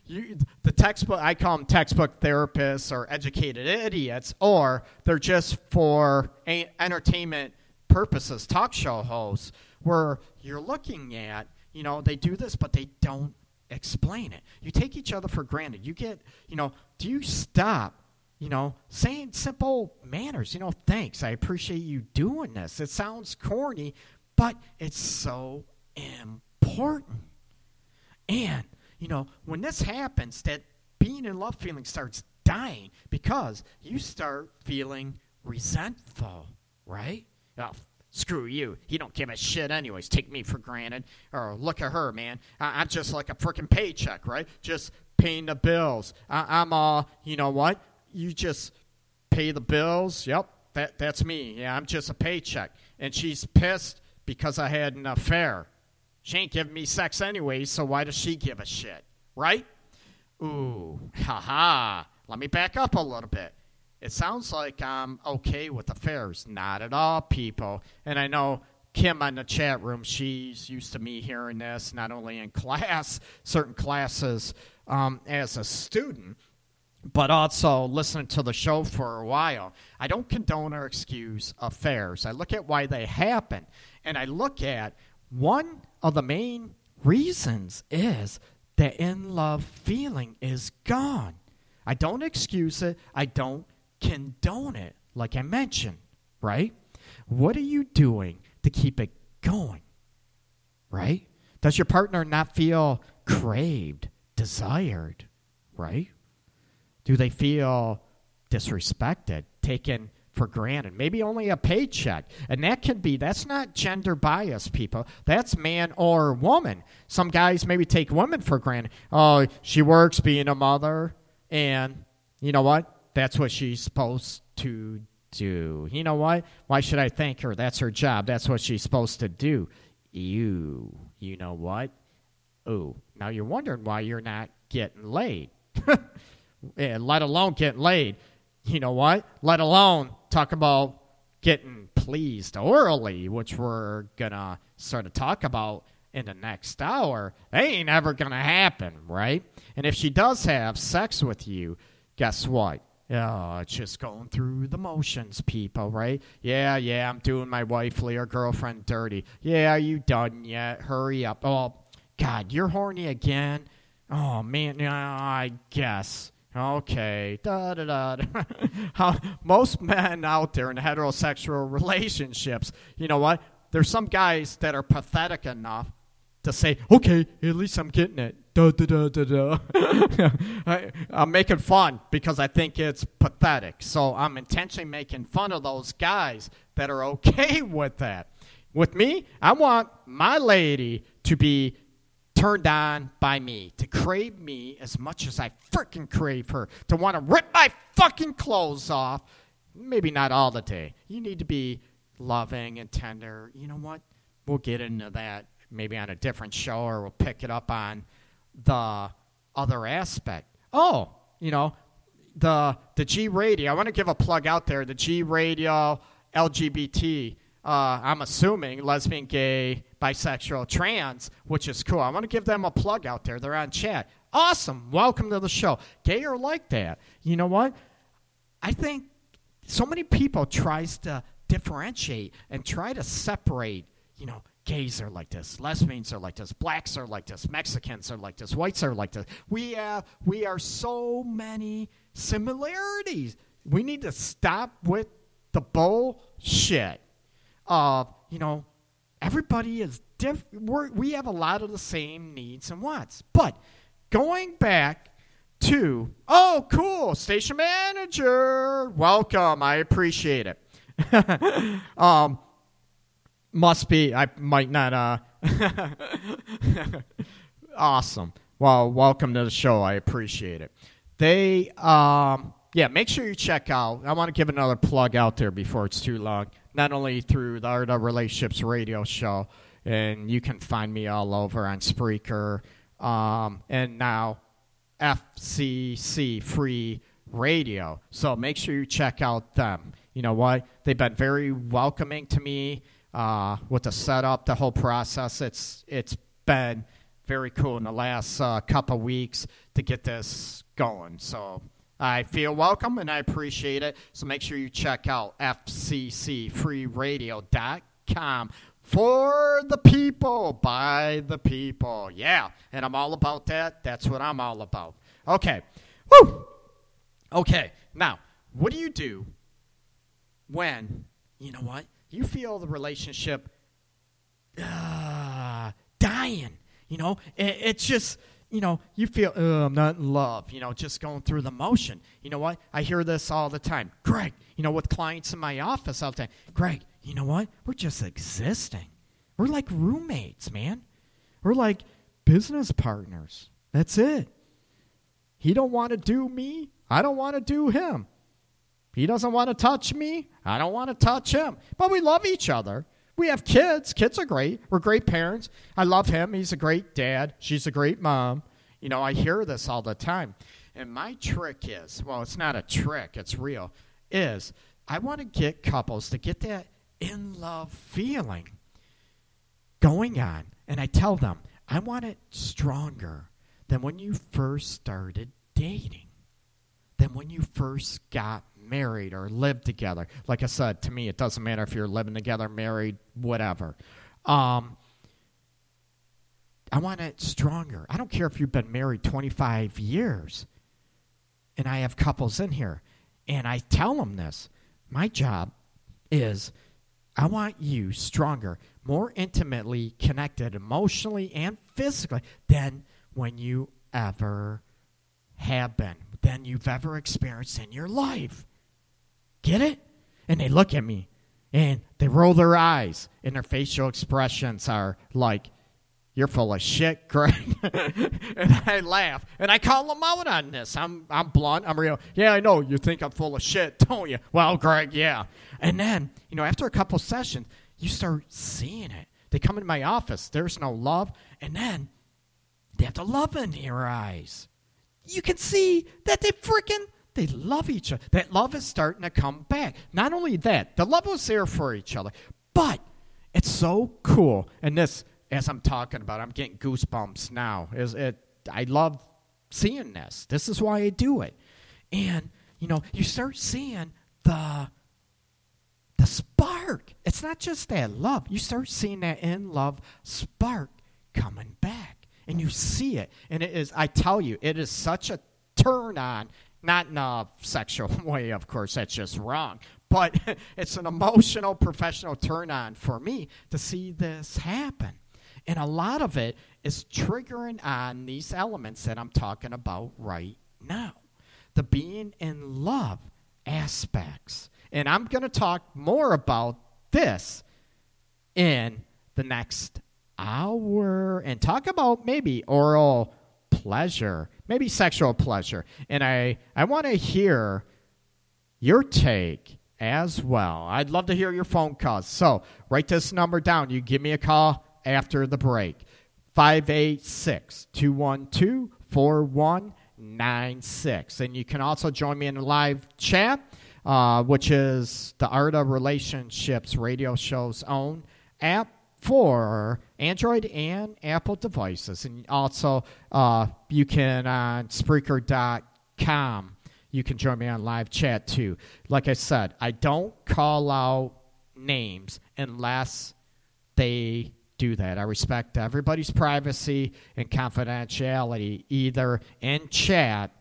you, the textbook, I call them textbook therapists or educated idiots, or they're just for entertainment purposes, talk show hosts where you're looking at, you know, they do this, but they don't explain it. You take each other for granted. You get, you know, do you stop, you know, saying simple manners? You know, thanks. I appreciate you doing this. It sounds corny, but it's so important. And, you know, when this happens, that being in love feeling starts dying because you start feeling resentful, right? Oh, Screw you. You don't give a shit, anyways. Take me for granted. Or look at her, man. I- am just like a freaking paycheck, right? Just paying the bills. I- I'm all, you know what? You just pay the bills. Yep, that that's me. Yeah, I'm just a paycheck. And she's pissed because I had an affair. She ain't giving me sex anyway, so why does she give a shit, right? Ooh, haha. Let me back up a little bit. It sounds like I'm okay with affairs. Not at all, people. And I know Kim on the chat room, she's used to me hearing this, not only in class, certain classes um, as a student, but also listening to the show for a while. I don't condone or excuse affairs. I look at why they happen. And I look at one of the main reasons is the in love feeling is gone. I don't excuse it. I don't condone it, like I mentioned, right? What are you doing to keep it going, right? Does your partner not feel craved, desired, right? Do they feel disrespected, taken for granted? Maybe only a paycheck. And that can be, that's not gender bias, people. That's man or woman. Some guys maybe take women for granted. Oh, she works being a mother, and you know what? That's what she's supposed to do. You know what? Why should I thank her? That's her job. That's what she's supposed to do. You, you know what? Oh, now you're wondering why you're not getting laid. yeah, let alone getting laid. You know what? Let alone talk about getting pleased orally, which we're gonna sort of talk about in the next hour. They ain't ever gonna happen, right? And if she does have sex with you, guess what? Oh, it's just going through the motions, people, right? Yeah, yeah, I'm doing my wifely or girlfriend dirty. Yeah, you done yet? Hurry up. Oh, God, you're horny again? Oh, man, I guess. Okay. Da, da, da. How, most men out there in heterosexual relationships, you know what? There's some guys that are pathetic enough to say, okay, at least I'm getting it. Da, da, da, da, da. I, I'm making fun because I think it's pathetic. So I'm intentionally making fun of those guys that are okay with that. With me, I want my lady to be turned on by me, to crave me as much as I freaking crave her, to want to rip my fucking clothes off. Maybe not all the day. You need to be loving and tender. You know what? We'll get into that maybe on a different show or we'll pick it up on the other aspect oh, you know, the the G Radio. I want to give a plug out there. The G Radio LGBT. Uh, I'm assuming lesbian, gay, bisexual, trans, which is cool. I want to give them a plug out there. They're on chat. Awesome. Welcome to the show. Gay or like that. You know what? I think so many people tries to differentiate and try to separate, you know, gays are like this, lesbians are like this, blacks are like this, Mexicans are like this, whites are like this. We have we are so many similarities. We need to stop with the bullshit you know, everybody is different. We have a lot of the same needs and wants. But going back to, oh, cool, station manager, welcome. I appreciate it. um, must be, I might not, uh, awesome. Well, welcome to the show. I appreciate it. They, um, yeah, make sure you check out. I want to give another plug out there before it's too long. Not only through the Art of Relationships radio show, and you can find me all over on Spreaker, um, and now FCC Free Radio. So make sure you check out them. You know what? They've been very welcoming to me uh, with the setup, the whole process. It's it's been very cool in the last uh, couple weeks to get this going. So I feel welcome and I appreciate it. So make sure you check out fccfreeradio.com for the people, by the people. Yeah, and I'm all about that. That's what I'm all about. Okay. Woo! Okay, now, what do you do when, you know what, you feel the relationship uh, dying? You know, it, it's just, you know, you feel, oh, I'm not in love, you know, just going through the motion. You know what? I hear this all the time. Greg, you know, with clients in my office all the time. Greg, you know what? We're just existing. We're like roommates, man. We're like business partners. That's it. He don't want to do me. I don't want to do him. He doesn't want to touch me. I don't want to touch him. But we love each other. We have kids. Kids are great. We're great parents. I love him. He's a great dad. She's a great mom. You know, I hear this all the time. And my trick is well, it's not a trick, it's real. Is I want to get couples to get that in love feeling going on. And I tell them, I want it stronger than when you first started dating, than when you first got married or live together. Like I said, to me, it doesn't matter if you're living together, married, whatever. Um, I want it stronger. I don't care if you've been married 25 years. And I have couples in here. And I tell them this. My job is I want you stronger, more intimately connected emotionally and physically than when you ever have been, than you've ever experienced in your life. Get it? And they look at me and they roll their eyes, and their facial expressions are like, You're full of shit, Greg. and I laugh and I call them out on this. I'm, I'm blunt, I'm real. Yeah, I know you think I'm full of shit, don't you? Well, Greg, yeah. And then, you know, after a couple sessions, you start seeing it. They come into my office, there's no love, and then they have the love in their eyes. You can see that they freaking they love each other. That love is starting to come back. Not only that, the love was there for each other, but it's so cool. And this, as I'm talking about, I'm getting goosebumps now. Is it? I love seeing this. This is why I do it. And you know, you start seeing the the spark. It's not just that love. You start seeing that in love spark coming back and you see it. And it is, I tell you, it is such a turn on, not in a sexual way, of course, that's just wrong, but it's an emotional, professional turn on for me to see this happen. And a lot of it is triggering on these elements that I'm talking about right now the being in love aspects. And I'm going to talk more about this in the next hour and talk about maybe oral pleasure, maybe sexual pleasure. And I, I want to hear your take as well. I'd love to hear your phone calls. So write this number down. You give me a call after the break 586 212 41 96. And you can also join me in a live chat, uh, which is the Art of Relationships radio show's own app for Android and Apple devices. And also, uh, you can on Spreaker.com. You can join me on live chat too. Like I said, I don't call out names unless they do that. I respect everybody's privacy and confidentiality, either in chat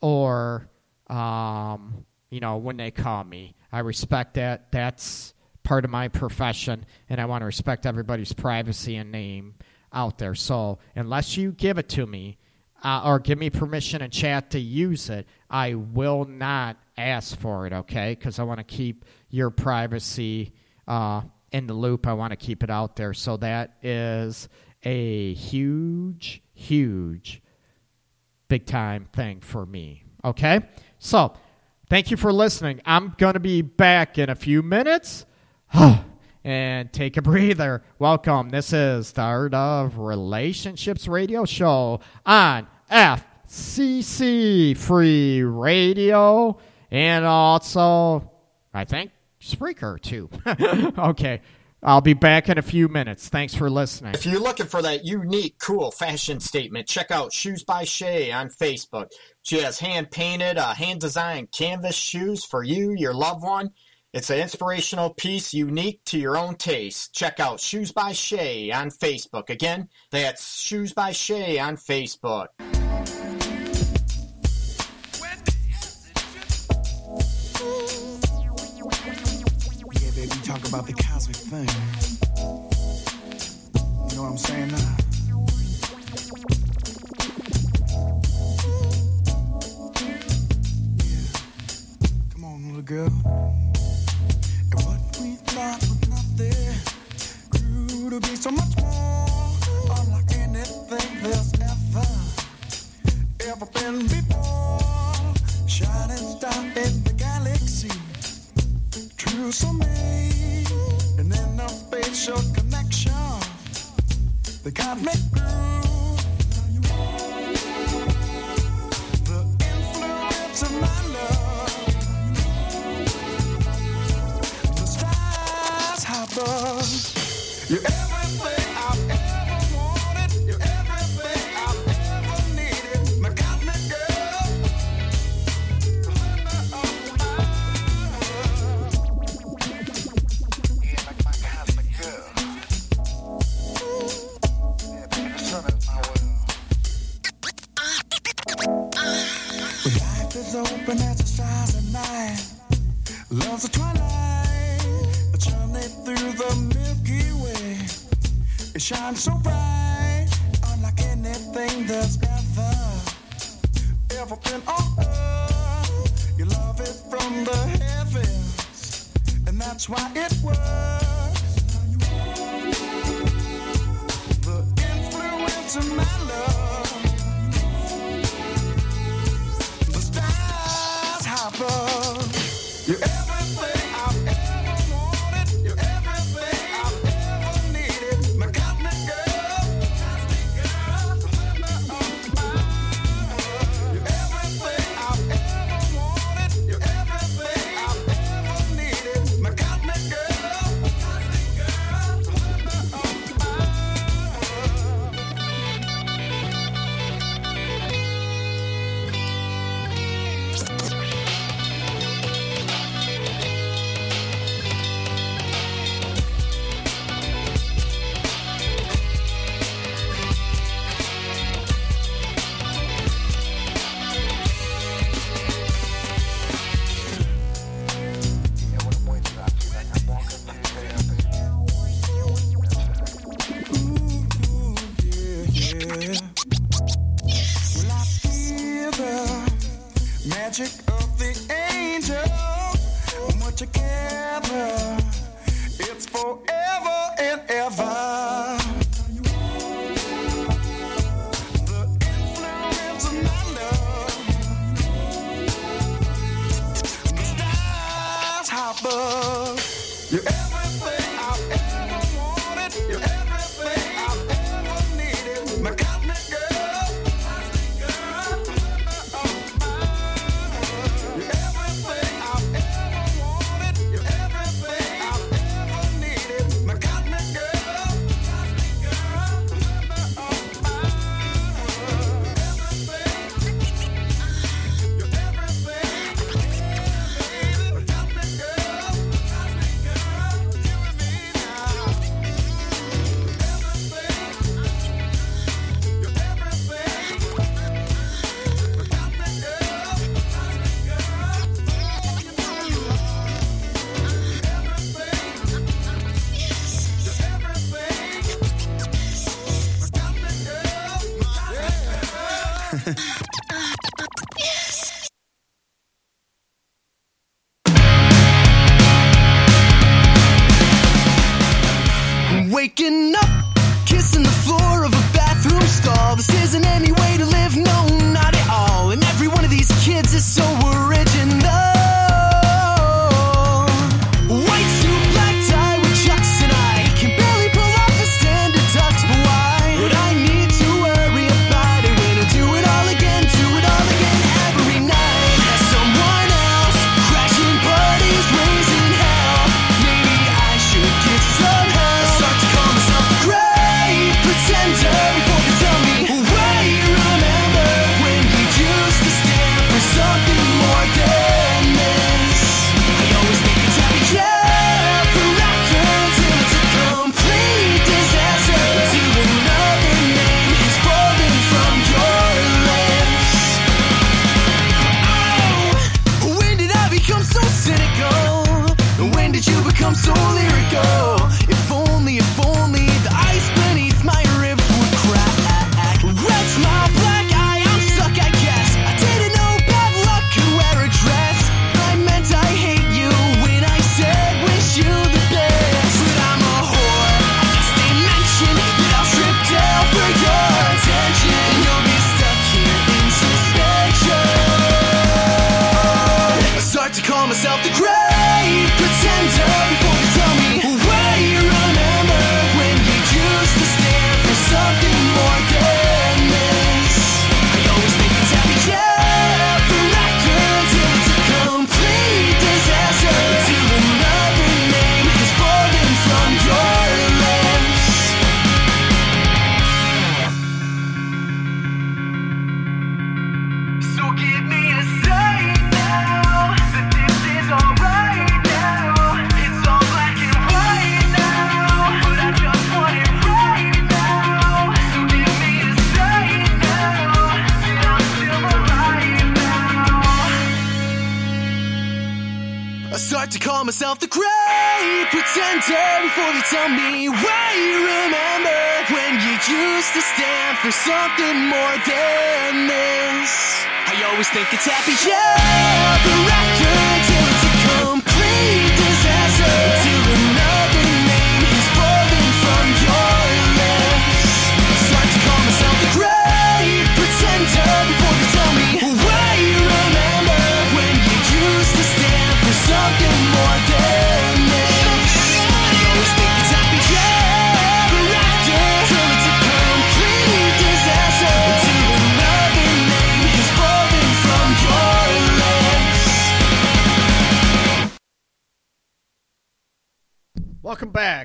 or, um, you know, when they call me. I respect that. That's part of my profession, and I want to respect everybody's privacy and name out there. So unless you give it to me uh, or give me permission in chat to use it, I will not ask for it, okay? Because I want to keep your privacy uh, in the loop. I want to keep it out there. So that is a huge, huge, big time thing for me, okay? So thank you for listening. I'm going to be back in a few minutes. and take a breather. Welcome. This is the Art of Relationships radio show on FCC Free Radio and also, I think, Spreaker too. okay. I'll be back in a few minutes. Thanks for listening. If you're looking for that unique, cool fashion statement, check out Shoes by Shay on Facebook. She has hand painted, uh, hand designed canvas shoes for you, your loved one. It's an inspirational piece unique to your own taste. Check out Shoes by Shay on Facebook. Again, that's Shoes by Shay on Facebook. Yeah, baby, talk about the cosmic thing. You know what I'm saying now?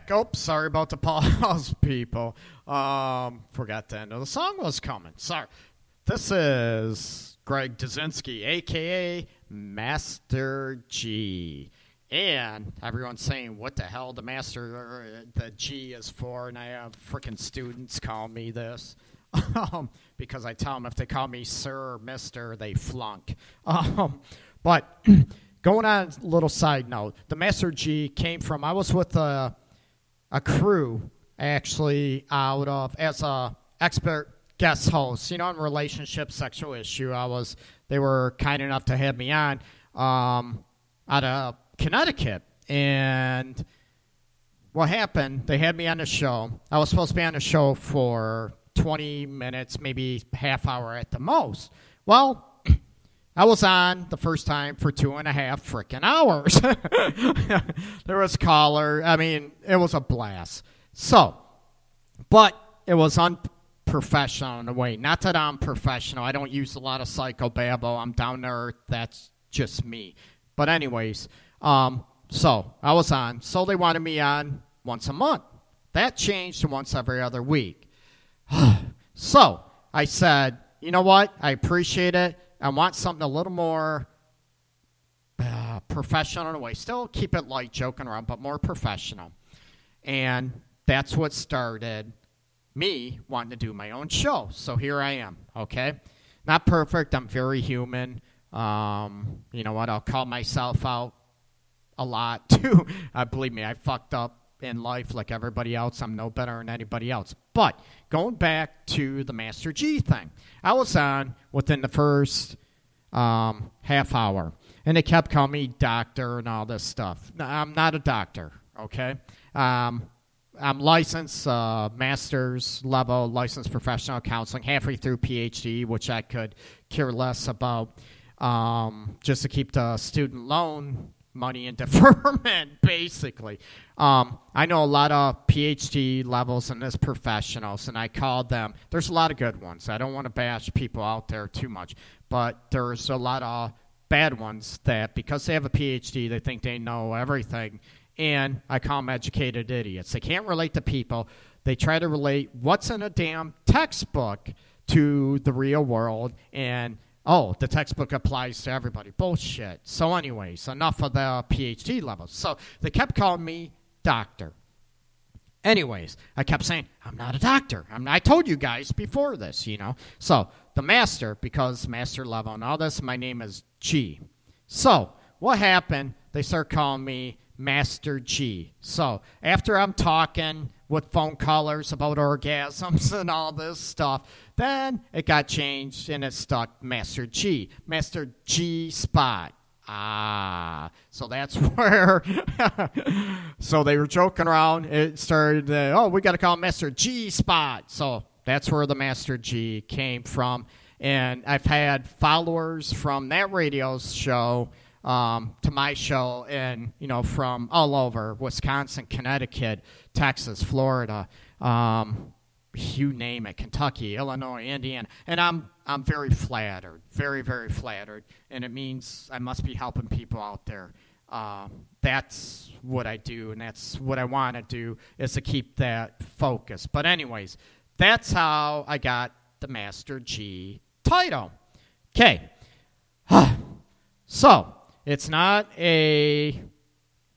Back. Oh, sorry about the pause, people. Um, forgot the end of the song was coming. Sorry. This is Greg Dudzinski, aka Master G. And everyone's saying, what the hell the Master, or the G is for, and I have freaking students call me this. Um, because I tell them if they call me Sir or Mister, they flunk. Um, but going on a little side note, the Master G came from, I was with a, a crew actually out of, as a expert guest host, you know, in relationship sexual issue. I was, they were kind enough to have me on um, out of Connecticut. And what happened, they had me on the show. I was supposed to be on the show for 20 minutes, maybe half hour at the most. Well, I was on the first time for two and a half freaking hours. there was caller. I mean, it was a blast. So, but it was unprofessional in a way. Not that I'm professional. I don't use a lot of psychobabble. I'm down to earth. That's just me. But anyways, um, so I was on. So they wanted me on once a month. That changed to once every other week. so I said, you know what? I appreciate it. I want something a little more uh, professional in a way. Still keep it light, joking around, but more professional. And that's what started me wanting to do my own show. So here I am, okay? Not perfect. I'm very human. Um, you know what? I'll call myself out a lot too. uh, believe me, I fucked up in life like everybody else. I'm no better than anybody else. But going back to the Master G thing, I was on within the first um, half hour, and they kept calling me doctor and all this stuff. No, I'm not a doctor, okay? Um, I'm licensed, uh, master's level, licensed professional counseling, halfway through PhD, which I could care less about, um, just to keep the student loan money in deferment, basically. Um, I know a lot of PhD levels and as professionals, and I called them. There's a lot of good ones. I don't want to bash people out there too much, but there's a lot of bad ones that because they have a PhD, they think they know everything. And I call them educated idiots. They can't relate to people. They try to relate what's in a damn textbook to the real world and oh, the textbook applies to everybody. Bullshit. So, anyways, enough of the PhD levels. So they kept calling me doctor. Anyways, I kept saying, I'm not a doctor. I'm I told you guys before this, you know. So the master, because master level and all this, my name is G. So what happened? They start calling me Master G. So after I'm talking with phone callers about orgasms and all this stuff, then it got changed and it stuck Master G. Master G Spot. Ah, so that's where. so they were joking around. It started. Uh, oh, we got to call Master G Spot. So that's where the Master G came from. And I've had followers from that radio show um, to my show, and you know, from all over Wisconsin, Connecticut, Texas, Florida. Um, you name it, Kentucky, Illinois, Indiana, and I'm I'm very flattered, very very flattered, and it means I must be helping people out there. Um, that's what I do, and that's what I want to do is to keep that focus. But anyways, that's how I got the Master G title. Okay, so it's not a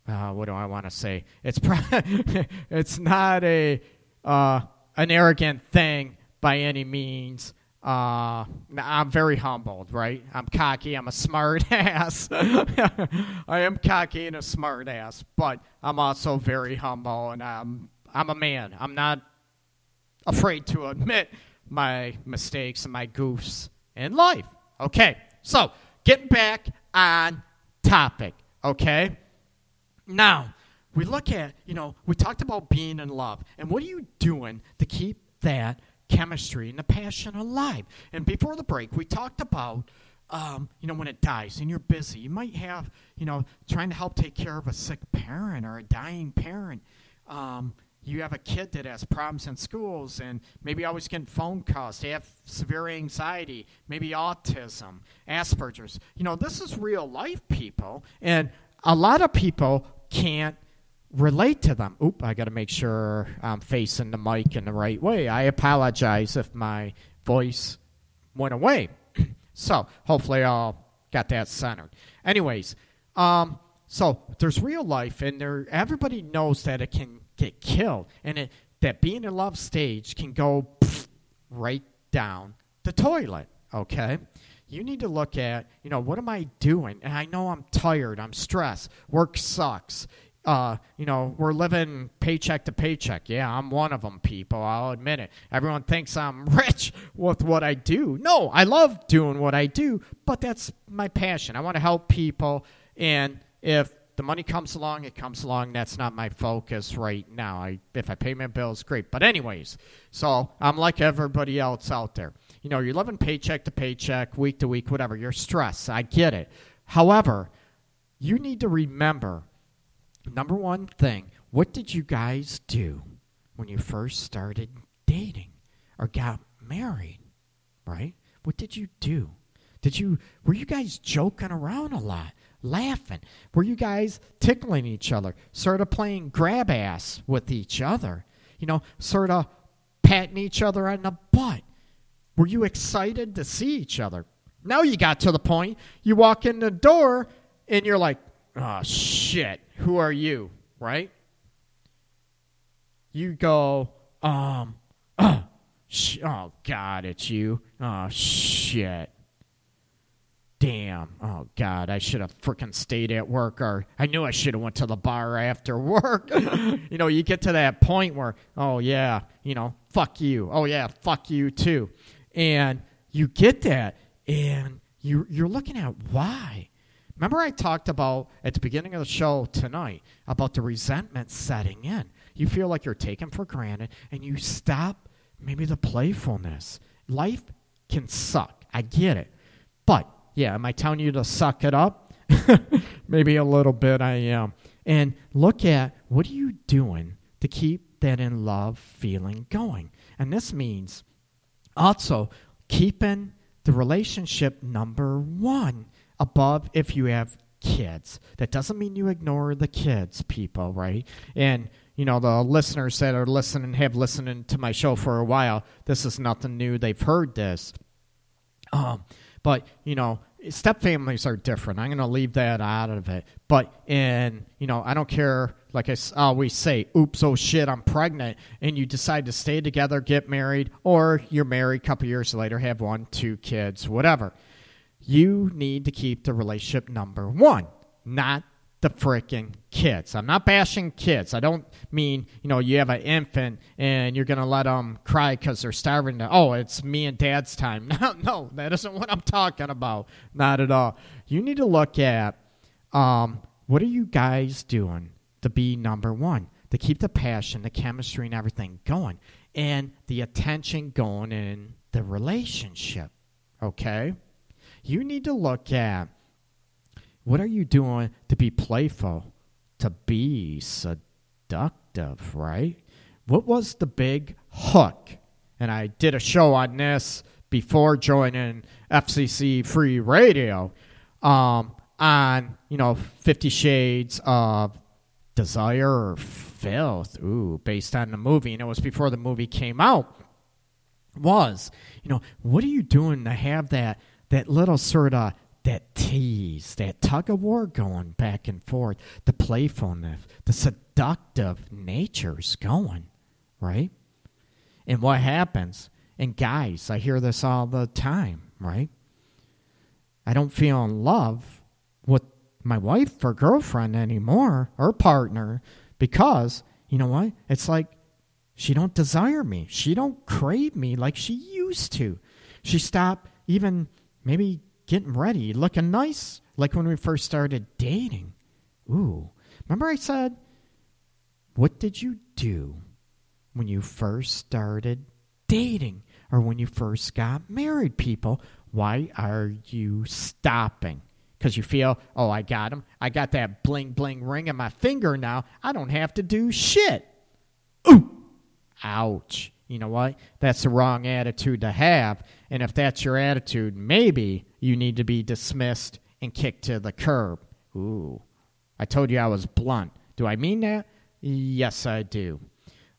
uh, what do I want to say? It's pro- it's not a uh, an arrogant thing by any means. Uh, I'm very humbled, right? I'm cocky. I'm a smart ass. I am cocky and a smart ass, but I'm also very humble, and I'm I'm a man. I'm not afraid to admit my mistakes and my goofs in life. Okay, so getting back on topic. Okay, now we look at you know we talked about being in love, and what are you doing to keep that? chemistry and the passion alive. And before the break, we talked about, um, you know, when it dies and you're busy, you might have, you know, trying to help take care of a sick parent or a dying parent. Um, you have a kid that has problems in schools and maybe always getting phone calls. They have severe anxiety, maybe autism, Asperger's. You know, this is real life, people. And a lot of people can't relate to them. Oop, I got to make sure I'm facing the mic in the right way. I apologize if my voice went away. so hopefully I'll got that centered. Anyways, um, so there's real life, and there everybody knows that it can get killed, and it, that being in love stage can go pff, right down the toilet. Okay. You need to look at, you know, what am I doing? And I know I'm tired, I'm stressed, work sucks uh, you know, we're living paycheck to paycheck. Yeah, I'm one of them, people. I'll admit it. Everyone thinks I'm rich with what I do. No, I love doing what I do, but that's my passion. I want to help people. And if the money comes along, it comes along. That's not my focus right now. I, if I pay my bills, great. But, anyways, so I'm like everybody else out there. You know, you're living paycheck to paycheck, week to week, whatever. You're stressed. I get it. However, you need to remember number one thing what did you guys do when you first started dating or got married right what did you do did you were you guys joking around a lot laughing. Were you guys tickling each other? Sort of playing grab ass with each other. You know sort of patting each other on the butt. Were you excited to see each other? Now you got to the point. You walk in the door and you're like oh shit. Who are you? Right? You go um oh, sh- oh god it's you. Oh shit damn oh god i should have freaking stayed at work or i knew i should have went to the bar after work you know you get to that point where oh yeah you know fuck you oh yeah fuck you too and you get that and you you're looking at why Remember, I talked about at the beginning of the show tonight about the resentment setting in. You feel like you're taken for granted and you stop maybe the playfulness. Life can suck. I get it. But, yeah, am I telling you to suck it up? maybe a little bit I am. And look at what are you doing to keep that in love feeling going? And this means also keeping the relationship number one above if you have kids. That doesn't mean you ignore the kids, people, right? And you know the listeners that are listening have listened to my show for a while. This is nothing new. They've heard this. Um, but you know, step families are different. I'm going to leave that out of it. But in you know, I don't care. Like I always say, oops, oh shit, I'm pregnant, and you decide to stay together, get married, or you're married a couple years later, have one, two kids, whatever you need to keep the relationship number one, not the freaking kids. I'm not bashing kids. I don't mean, you know, you have an infant and you're going to let them cry because they're starving. To, oh, it's me and dad's time. No, no, that isn't what I'm talking about. Not at all. You need to look at um, what are you guys doing to be number one, to keep the passion, the chemistry, and everything going, and the attention going in the relationship. Okay? you need to look at what are you doing to be playful, to be seductive, right? What was the big hook? And I did a show on this before joining FCC Free Radio um, on, you know, Fifty Shades of Desire or Filth, ooh, based on the movie. And it was before the movie came out. Was, you know, what are you doing to have that that little sort of that tease, that tug of war going back and forth, the playfulness, the seductive nature's going, right? And what happens And guys, I hear this all the time, right? I don't feel in love with my wife or girlfriend anymore or partner because, you know what? It's like she don't desire me. She don't crave me like she used to. She stopped even maybe getting ready, looking nice like when we first started dating. Ooh. Remember I said, "What did you do when you first started dating or when you first got married, people? Why are you stopping?" Because you feel, oh, I got him. I got that bling bling ring in my finger now. I don't have to do shit. Ooh, ouch. You know what? That's the wrong attitude to have. And if that's your attitude, maybe you need to be dismissed and kicked to the curb. Ooh. I told you I was blunt. Do I mean that? Yes, I do.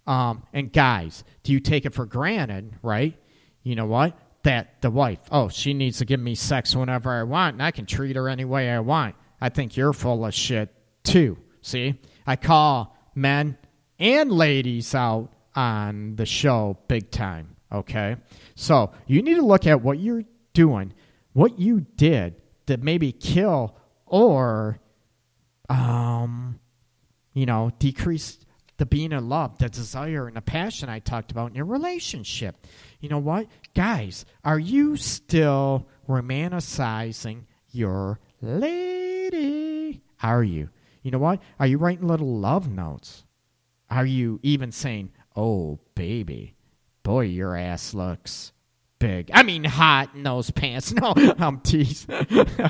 Um, and guys, do you take it for granted, right? You know what? That the wife, oh, she needs to give me sex whenever I want, and I can treat her any way I want. I think you're full of shit, too. See? I call men and ladies out on the show big time, okay? So you need to look at what you're doing, what you did to maybe kill or, um, you know, decrease the being in love, the desire and the passion I talked about in your relationship. You know what? Guys, are you still romanticizing your lady? Are you? You know what? Are you writing little love notes? Are you even saying, oh, baby, boy, your ass looks big? I mean, hot in those pants. No, I'm teasing.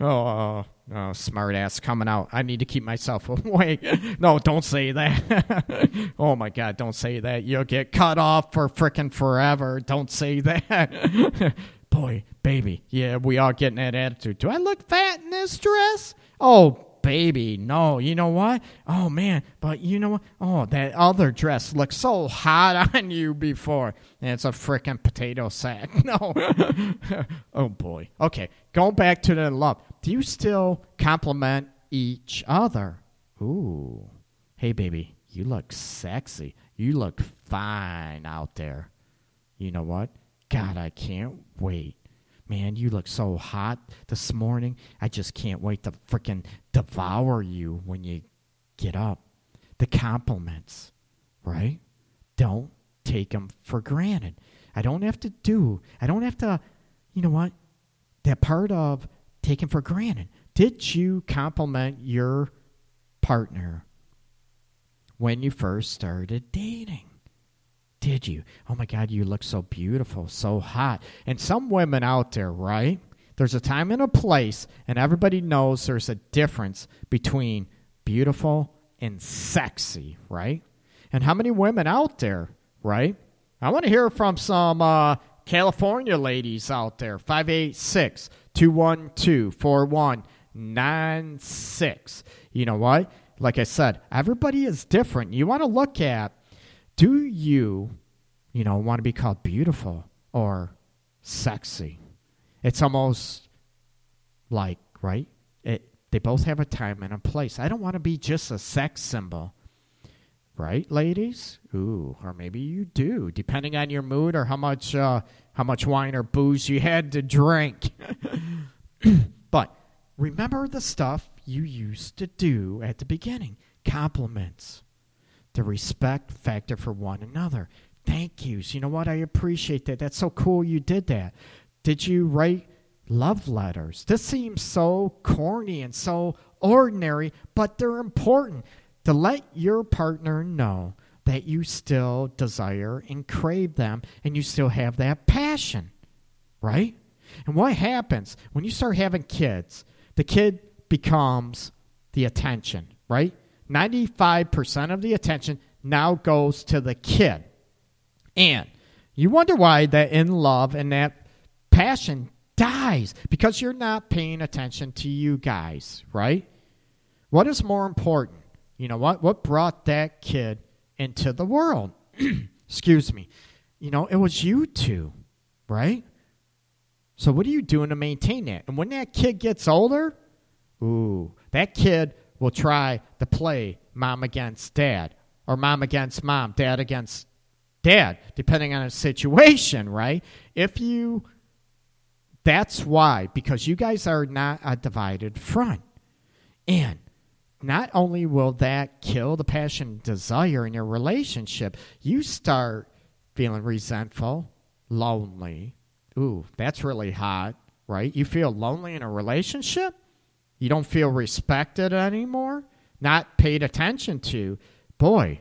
Oh, oh, oh, smart ass coming out. I need to keep myself awake. No, don't say that. oh my God, don't say that. You'll get cut off for frickin' forever. Don't say that. Boy, baby, yeah, we all getting that attitude. Do I look fat in this dress? Oh, baby, no. You know what? Oh man, but you know what? Oh, that other dress looked so hot on you before. And it's a freaking potato sack. No. oh boy. Okay, going back to the love. Do you still compliment each other? Ooh. Hey baby, you look sexy. You look fine out there. You know what? God, I can't wait. Man, you look so hot this morning. I just can't wait to frickin' devour you when you get up. The compliments, right? Don't take them for granted. I don't have to do, I don't have to, you know what? That part of taking for granted. Did you compliment your partner when you first started dating? Did you? Oh my God, you look so beautiful, so hot. And some women out there, right? There's a time and a place, and everybody knows there's a difference between beautiful and sexy, right? And how many women out there, right? I want to hear from some uh, California ladies out there. 586 212 4196. You know what? Like I said, everybody is different. You want to look at do you, you know, want to be called beautiful or sexy? It's almost like, right? It they both have a time and a place. I don't want to be just a sex symbol. Right, ladies? Ooh, or maybe you do, depending on your mood or how much uh, how much wine or booze you had to drink. but remember the stuff you used to do at the beginning. Compliments the respect factor for one another. Thank yous. You know what? I appreciate that. That's so cool you did that. Did you write love letters? This seems so corny and so ordinary, but they're important to let your partner know that you still desire and crave them and you still have that passion, right? And what happens when you start having kids? The kid becomes the attention, right? 95% of the attention now goes to the kid. And you wonder why that in love and that passion dies because you're not paying attention to you guys, right? What is more important? You know what? What brought that kid into the world? Excuse me. You know, it was you two, right? So what are you doing to maintain that? And when that kid gets older, ooh, that kid will try to play mom against dad or mom against mom, dad against dad, depending on the situation, right? If you, that's why, because you guys are not a divided front. And not only will that kill the passion and desire in your relationship, you start feeling resentful, lonely. Ooh, that's really hot, right? You feel lonely in a relationship? You don't feel respected anymore? Not paid attention to? Boy,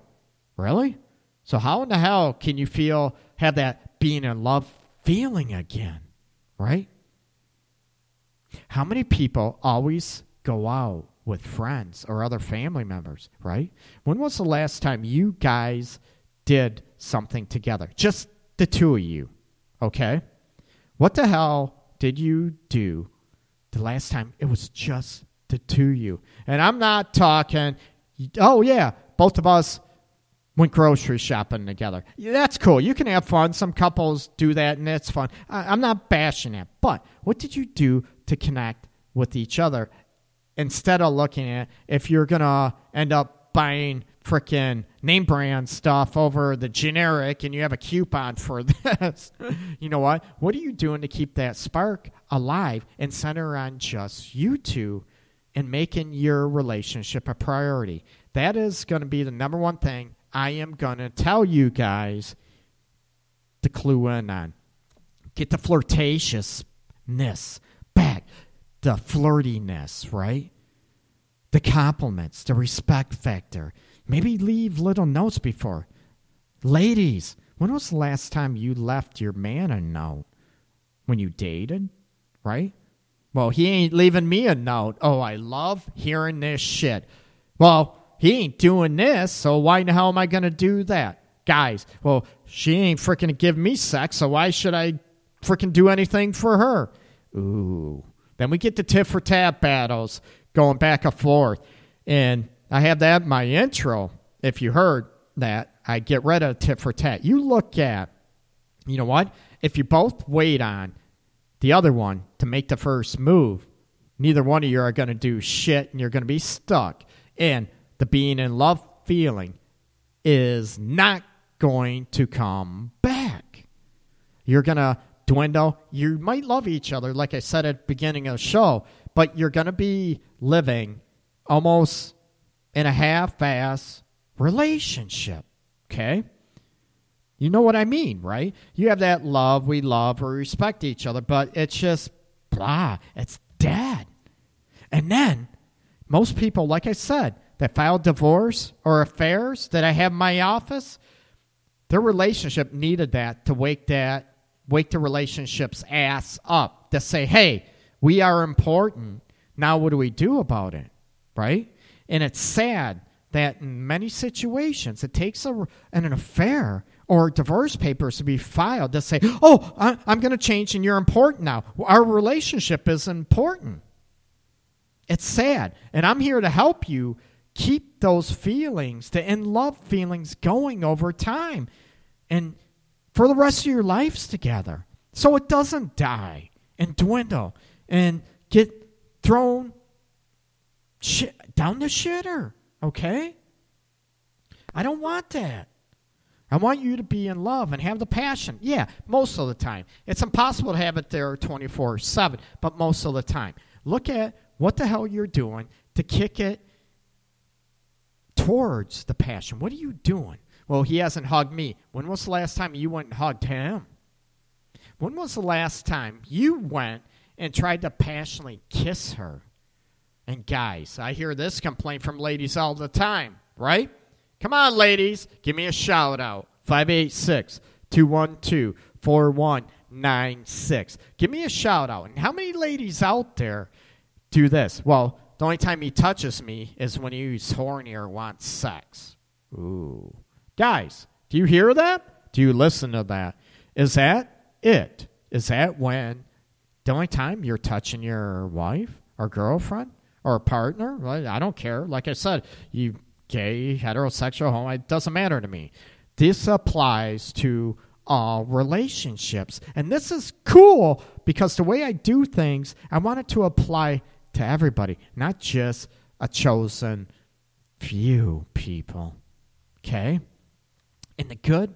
really? So how in the hell can you feel have that being in love feeling again? Right? How many people always go out with friends or other family members, right? When was the last time you guys did something together? Just the two of you, okay? What the hell did you do the last time it was just the two of you? And I'm not talking, oh, yeah, both of us went grocery shopping together. That's cool. You can have fun. Some couples do that, and it's fun. I, am not bashing it. But what did you do to connect with each other instead of looking at if you're to end up buying freaking name brand stuff over the generic and you have a coupon for this. you know what? What are you doing to keep that spark alive and center on just you two and making your relationship a priority? That is going to be the number one thing I am going to tell you guys to clue in on. Get the flirtatiousness back, the flirtiness, right? The compliments, the respect factor. Maybe leave little notes before. Ladies, when was the last time you left your man a note? When you dated, right? Well, he ain't leaving me a note. Oh, I love hearing this shit. Well, he ain't doing this, so why the hell am I going to do that? Guys, well, she ain't freaking giving me sex, so why should I freaking do anything for her? Ooh. Then we get the tit for tat battles going back and forth. And I have that in my intro. If you heard that, I get rid of tit for tat. You look at, you know what? If you both wait on the other one to make the first move, neither one of you are going to do shit and you're going to be stuck. And the being in love feeling is not going to come back. You're going to dwindle. You might love each other, like I said at the beginning of the show, but you're going to be living almost in a half ass relationship. Okay? You know what I mean, right? You have that love, we love, we respect each other, but it's just blah, it's dead. And then most people, like I said, that filed divorce or affairs that I have in my office, their relationship needed that to wake that wake the relationship's ass up to say, hey, we are important. Now what do we do about it? Right? And it's sad that in many situations it takes a, an affair or divorce papers to be filed to say, oh, I'm going to change and you're important now. Our relationship is important. It's sad. And I'm here to help you keep those feelings, the in love feelings going over time and for the rest of your lives together. So it doesn't die and dwindle and get thrown down the shitter, okay? I don't want that. I want you to be in love and have the passion. Yeah, most of the time. It's impossible to have it there 24 7, but most of the time. Look at what the hell you're doing to kick it towards the passion. What are you doing? Well, he hasn't hugged me. When was the last time you went and hugged him? When was the last time you went and tried to passionately kiss her? And guys, I hear this complaint from ladies all the time, right? Come on, ladies, give me a shout out. 586 212 4196. Give me a shout out. And how many ladies out there do this? Well, the only time he touches me is when he's horny or wants sex. Ooh. Guys, do you hear that? Do you listen to that? Is that it? Is that when the only time you're touching your wife or girlfriend or partner? Well, I don't care. Like I said, you gay, heterosexual, homo, it doesn't matter to me. This applies to all relationships. And this is cool because the way I do things, I want it to apply to everybody, not just a chosen few people. Okay? And the good,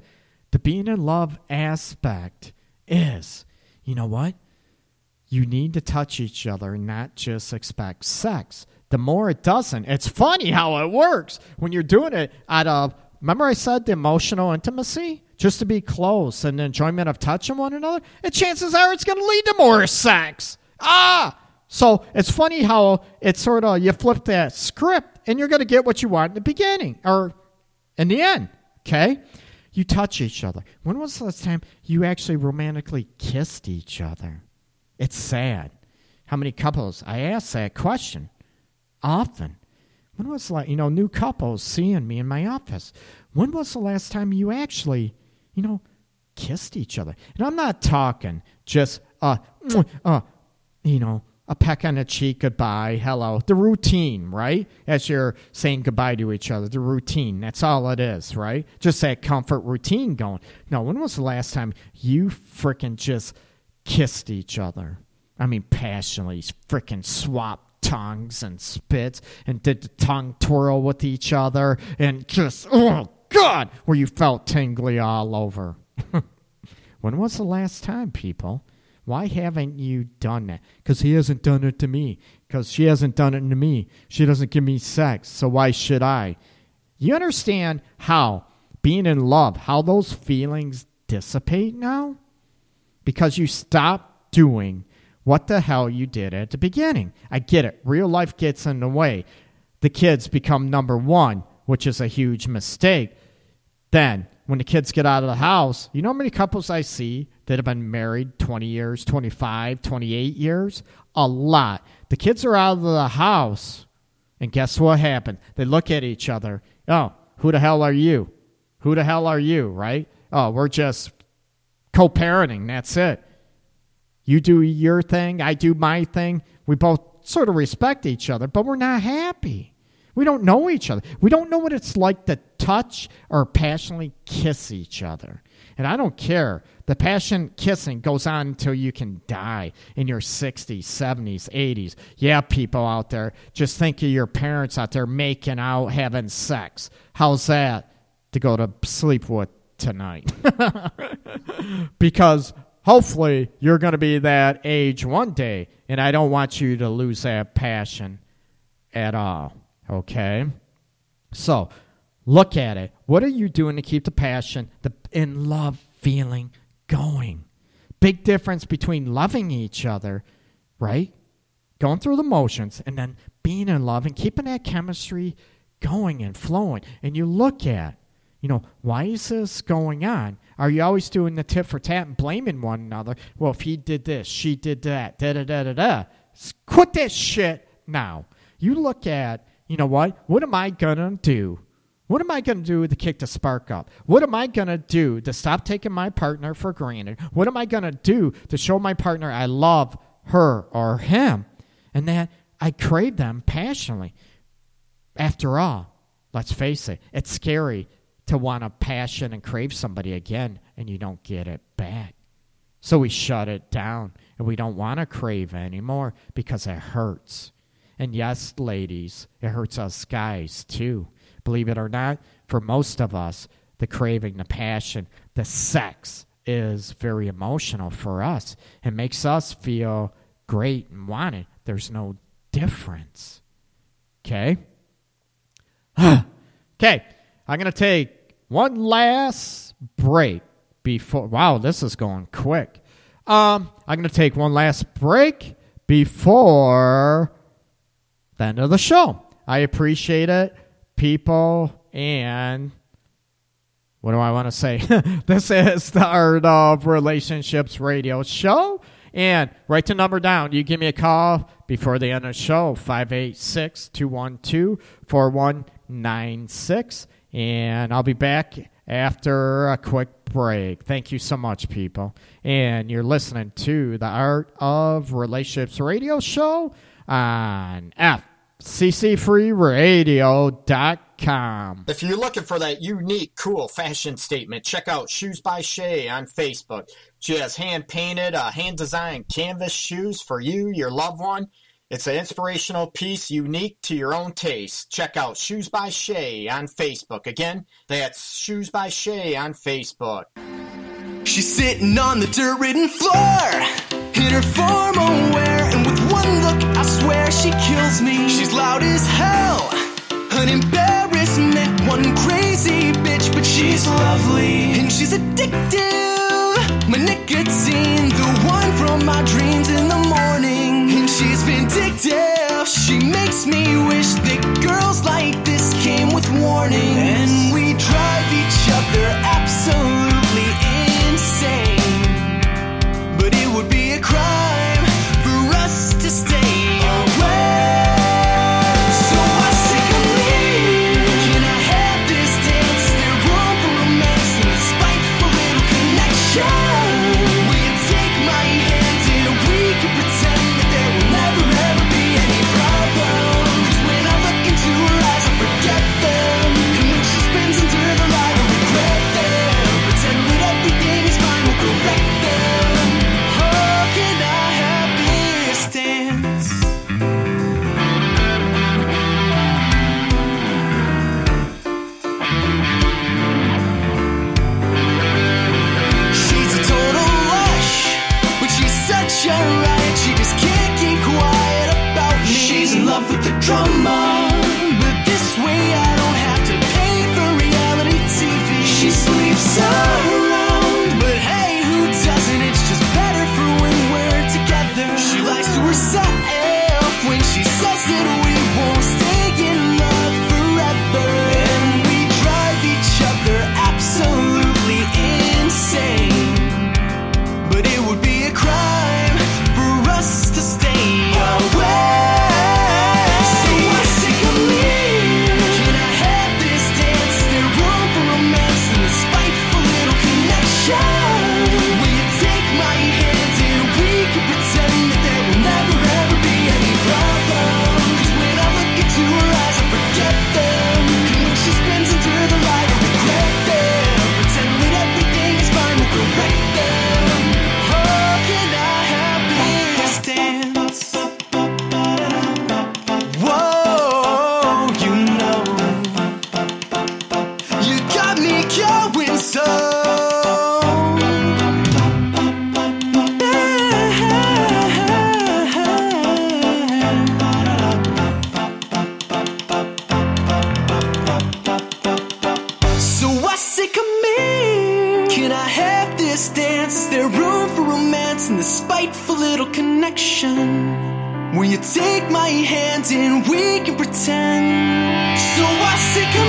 the being in love aspect is, you know what? You need to touch each other, not just expect sex. The more it doesn't, it's funny how it works when you're doing it out of, remember I said the emotional intimacy? Just to be close and the enjoyment of touching one another? And chances are it's going to lead to more sex. Ah! So it's funny how it's sort of, you flip that script and you're going to get what you want in the beginning or in the end. Okay? You touch each other. When was the last time you actually romantically kissed each other? It's sad. How many couples? I ask that question often. When was like you know new couples seeing me in my office? When was the last time you actually you know kissed each other? And I'm not talking just uh uh you know a peck on the cheek, goodbye, hello, the routine, right? As you're saying goodbye to each other, the routine. That's all it is, right? Just that comfort routine going. No, when was the last time you freaking just kissed each other? I mean, passionately, freaking swapped tongues and spits and did the tongue twirl with each other and just, oh, God, where you felt tingly all over. when was the last time, people? Why haven't you done that? Because he hasn't done it to me. Because she hasn't done it to me. She doesn't give me sex. So why should I? You understand how being in love, how those feelings dissipate now? Because you stop doing what the hell you did at the beginning. I get it. Real life gets in the way. The kids become number one, which is a huge mistake. Then, when the kids get out of the house, you know how many couples I see that have been married 20 years, 25, 28 years? A lot. The kids are out of the house, and guess what happened? They look at each other. Oh, who the hell are you? Who the hell are you, right? Oh, we're just co parenting. That's it. You do your thing, I do my thing. We both sort of respect each other, but we're not happy. We don't know each other. We don't know what it's like to touch or passionately kiss each other. And I don't care. The passion kissing goes on until you can die in your 60s, 70s, 80s. Yeah, people out there, just think of your parents out there making out, having sex. How's that to go to sleep with tonight? because hopefully you're going to be that age one day, and I don't want you to lose that passion at all. Okay? So, look at it. What are you doing to keep the passion, the in love feeling going? Big difference between loving each other, right? Going through the motions and then being in love and keeping that chemistry going and flowing. And you look at, you know, why is this going on? Are you always doing the tit for tat and blaming one another? Well, if he did this, she did that, da da da da da. Quit that shit now. You look at you know what? What am I going to do? What am I going to do to kick the spark up? What am I going to do to stop taking my partner for granted? What am I going to do to show my partner I love her or him and that I crave them passionately? After all, let's face it, it's scary to want to passion and crave somebody again and you don't get it back. So we shut it down and we don't want to crave anymore because it hurts. And yes, ladies, it hurts us guys too. Believe it or not, for most of us, the craving, the passion, the sex is very emotional for us. It makes us feel great and wanted. There's no difference. Okay? okay, I'm going to take one last break before. Wow, this is going quick. Um, I'm going to take one last break before the end of the show. I appreciate it, people, and what do I want to say? this is the Art of Relationships radio show. And write the number down. You give me a call before the end of the show, 586 212 4196. And I'll be back after a quick break. Thank you so much, people. And you're listening to the Art of Relationships radio show on FCCFreeRadio.com. If you're looking for that unique, cool fashion statement, check out Shoes by Shay on Facebook. She has hand painted, uh, hand designed canvas shoes for you, your loved one. It's an inspirational piece unique to your own taste. Check out Shoes by Shay on Facebook. Again, that's Shoes by Shay on Facebook. She's sitting on the dirt ridden floor, in her formal wear she kills me. She's loud as hell, an embarrassment, one crazy bitch, but she's lovely and she's addictive. My nicotine, the one from my dreams in the morning, and she's vindictive. She makes me wish that girls like this came with warning, and we drive each other absolutely. and we can pretend. So I say,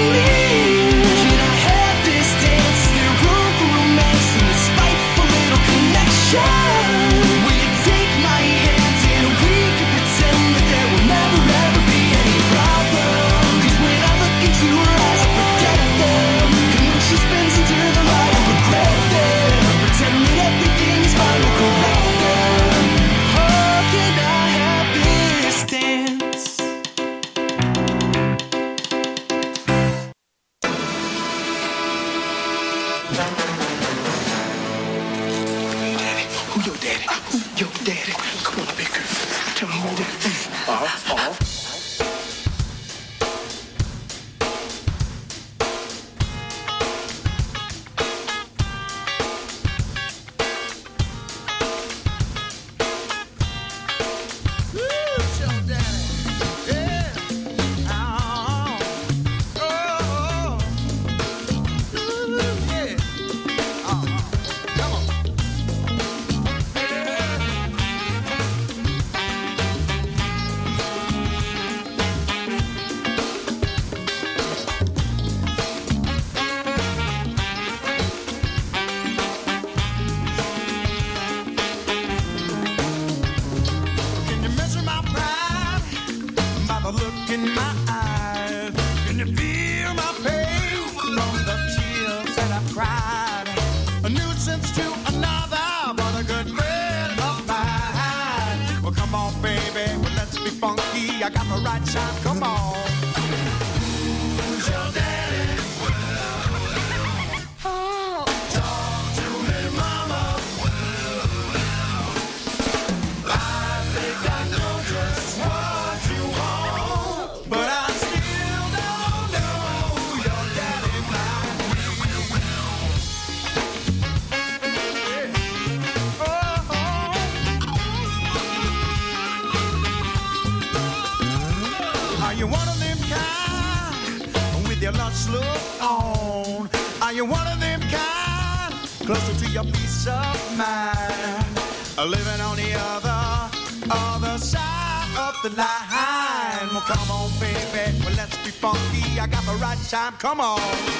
time. Come on.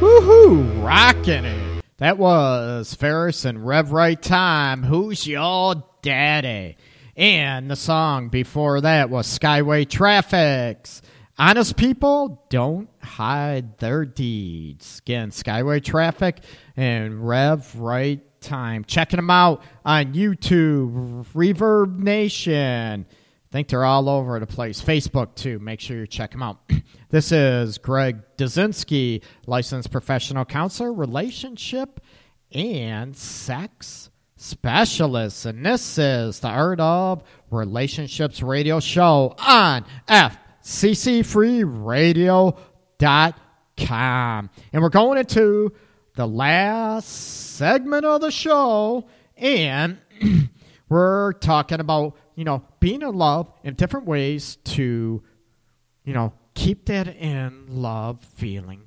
Woohoo! Rocking it. That was Ferris and Rev Right Time. Who's your daddy? And the song before that was Skyway Traffics. Honest people don't hide their deeds. Again, Skyway Traffic and Rev Right Time. Checking them out on YouTube, Reverb Nation. I think they're all over the place. Facebook, too. Make sure you check them out. this is Greg Dudzinski, licensed professional counselor, relationship, and sex specialist. And this is the Art of Relationships radio show on FCCFreeRadio.com. And we're going into the last segment of the show. And we're talking about, you know, being in love in different ways to, you know, keep that in love feeling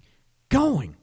going.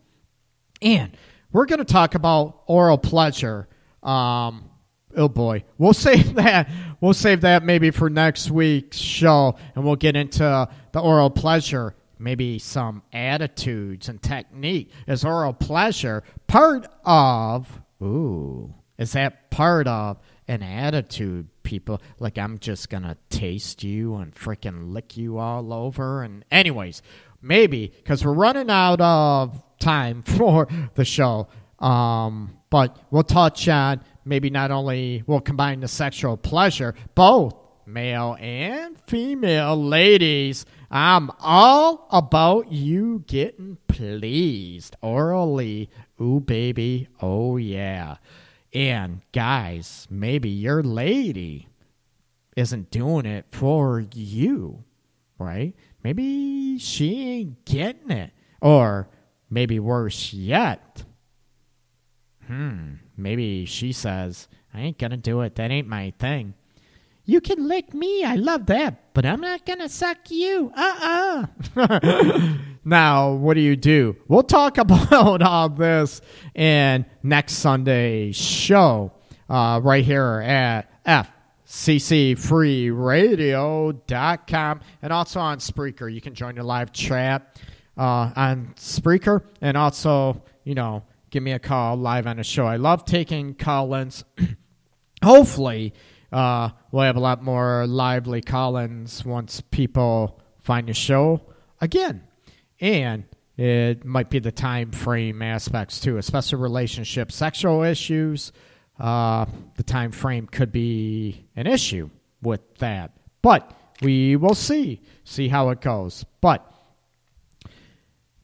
And we're going to talk about oral pleasure. Um, oh boy, we'll save that. We'll save that maybe for next week's show, and we'll get into the oral pleasure. Maybe some attitudes and technique. Is oral pleasure part of? Ooh, is that part of an attitude, people? Like I'm just gonna taste you and freaking lick you all over. And anyways, maybe because we're running out of time for the show. Um, but we'll touch on maybe not only we'll combine the sexual pleasure, both male and female ladies. I'm all about you getting pleased orally. Ooh, baby. Oh, yeah. And guys, maybe your lady isn't doing it for you, right? Maybe she ain't getting it. Or maybe worse yet, hmm, maybe she says, I ain't gonna do it. That ain't my thing. You can lick me. I love that. But I'm not going to suck you. Uh uh now, what do you do? We'll talk about all this in next Sunday's show uh, right here at FCCFreeRadio.com and also on Spreaker. You can join the live chat uh, on Spreaker and also, you know, give me a call live on the show. I love taking call-ins. Hopefully, uh, we'll have a lot more lively call-ins once people find the show again, and it might be the time frame aspects too, especially relationships, sexual issues. Uh, the time frame could be an issue with that, but we will see see how it goes. But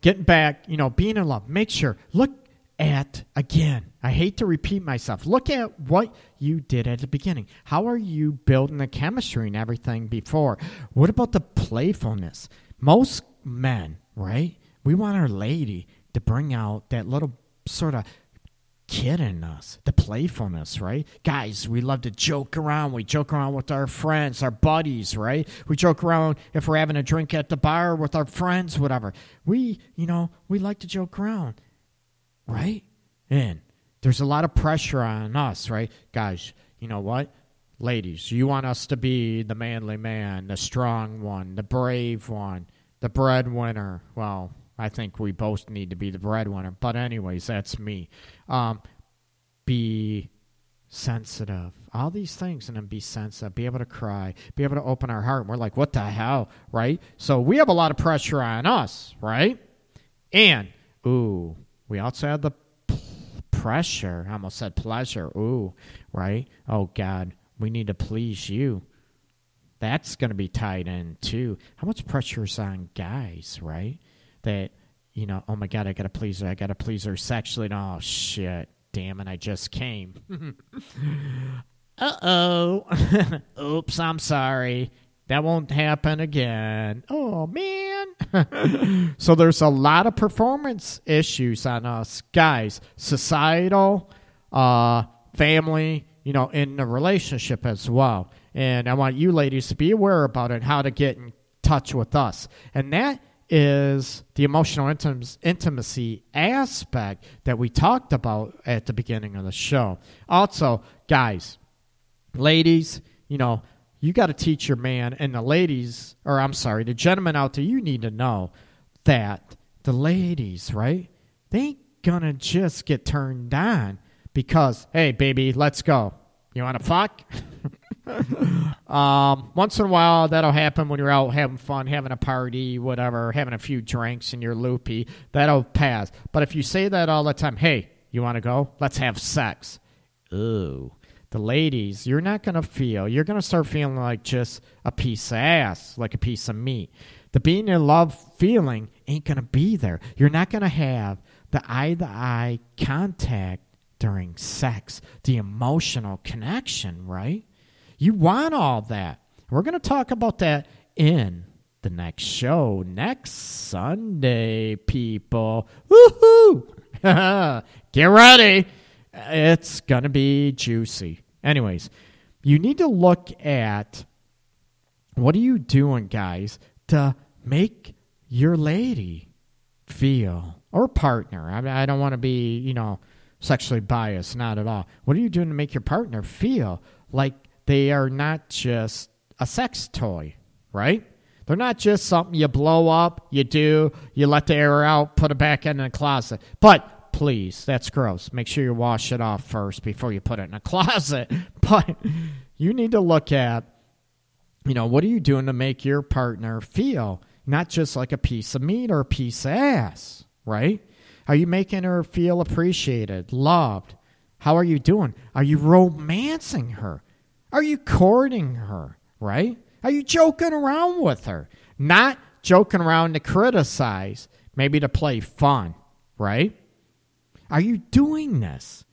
getting back, you know, being in love, make sure look at again. I hate to repeat myself. Look at what you did at the beginning. How are you building the chemistry and everything before? What about the playfulness? Most men, right? We want our lady to bring out that little sort of kid in us, the playfulness, right? Guys, we love to joke around. We joke around with our friends, our buddies, right? We joke around if we're having a drink at the bar with our friends, whatever. We, you know, we like to joke around, right? And there's a lot of pressure on us, right? Guys, you know what? ladies, you want us to be the manly man, the strong one, the brave one, the breadwinner. Well, I think we both need to be the breadwinner. But, anyways, that's me. Um, be sensitive. All these things, and then be sensitive, be able to cry, be able to open our heart. We're like, what the hell, right? So we have a lot of pressure on us, right? And, ooh, we also have the pressure. I almost said pleasure. Ooh, right? Oh, God, we need to please you. That's going to be tied in too. How much pressure is on guys, right? That, you know, oh my God, I got to please her. I got to please her sexually. And, oh, shit. Damn it, I just came. uh oh. Oops, I'm sorry. That won't happen again. Oh, man. so there's a lot of performance issues on us guys, societal, uh, family, you know, in the relationship as well. And I want you ladies to be aware about it, how to get in touch with us. And that is the emotional intim- intimacy aspect that we talked about at the beginning of the show. Also, guys, ladies, you know, you got to teach your man, and the ladies, or I'm sorry, the gentlemen out there, you need to know that the ladies, right? They ain't gonna just get turned on because, hey, baby, let's go. You want to fuck? um, once in a while, that'll happen when you're out having fun, having a party, whatever, having a few drinks and you're loopy. That'll pass. But if you say that all the time, hey, you want to go? Let's have sex. Ooh. The ladies, you're not going to feel, you're going to start feeling like just a piece of ass, like a piece of meat. The being in love feeling ain't going to be there. You're not going to have the eye to eye contact during sex, the emotional connection, right? You want all that. We're going to talk about that in the next show next Sunday, people. Woohoo! Get ready. It's going to be juicy. Anyways, you need to look at what are you doing, guys, to make your lady feel or partner. I, I don't want to be, you know, sexually biased, not at all. What are you doing to make your partner feel like they are not just a sex toy, right? They're not just something you blow up, you do, you let the air out, put it back in the closet. But please, that's gross. Make sure you wash it off first before you put it in a closet. But you need to look at, you know, what are you doing to make your partner feel not just like a piece of meat or a piece of ass, right? Are you making her feel appreciated, loved? How are you doing? Are you romancing her? Are you courting her, right? Are you joking around with her? Not joking around to criticize, maybe to play fun, right? Are you doing this?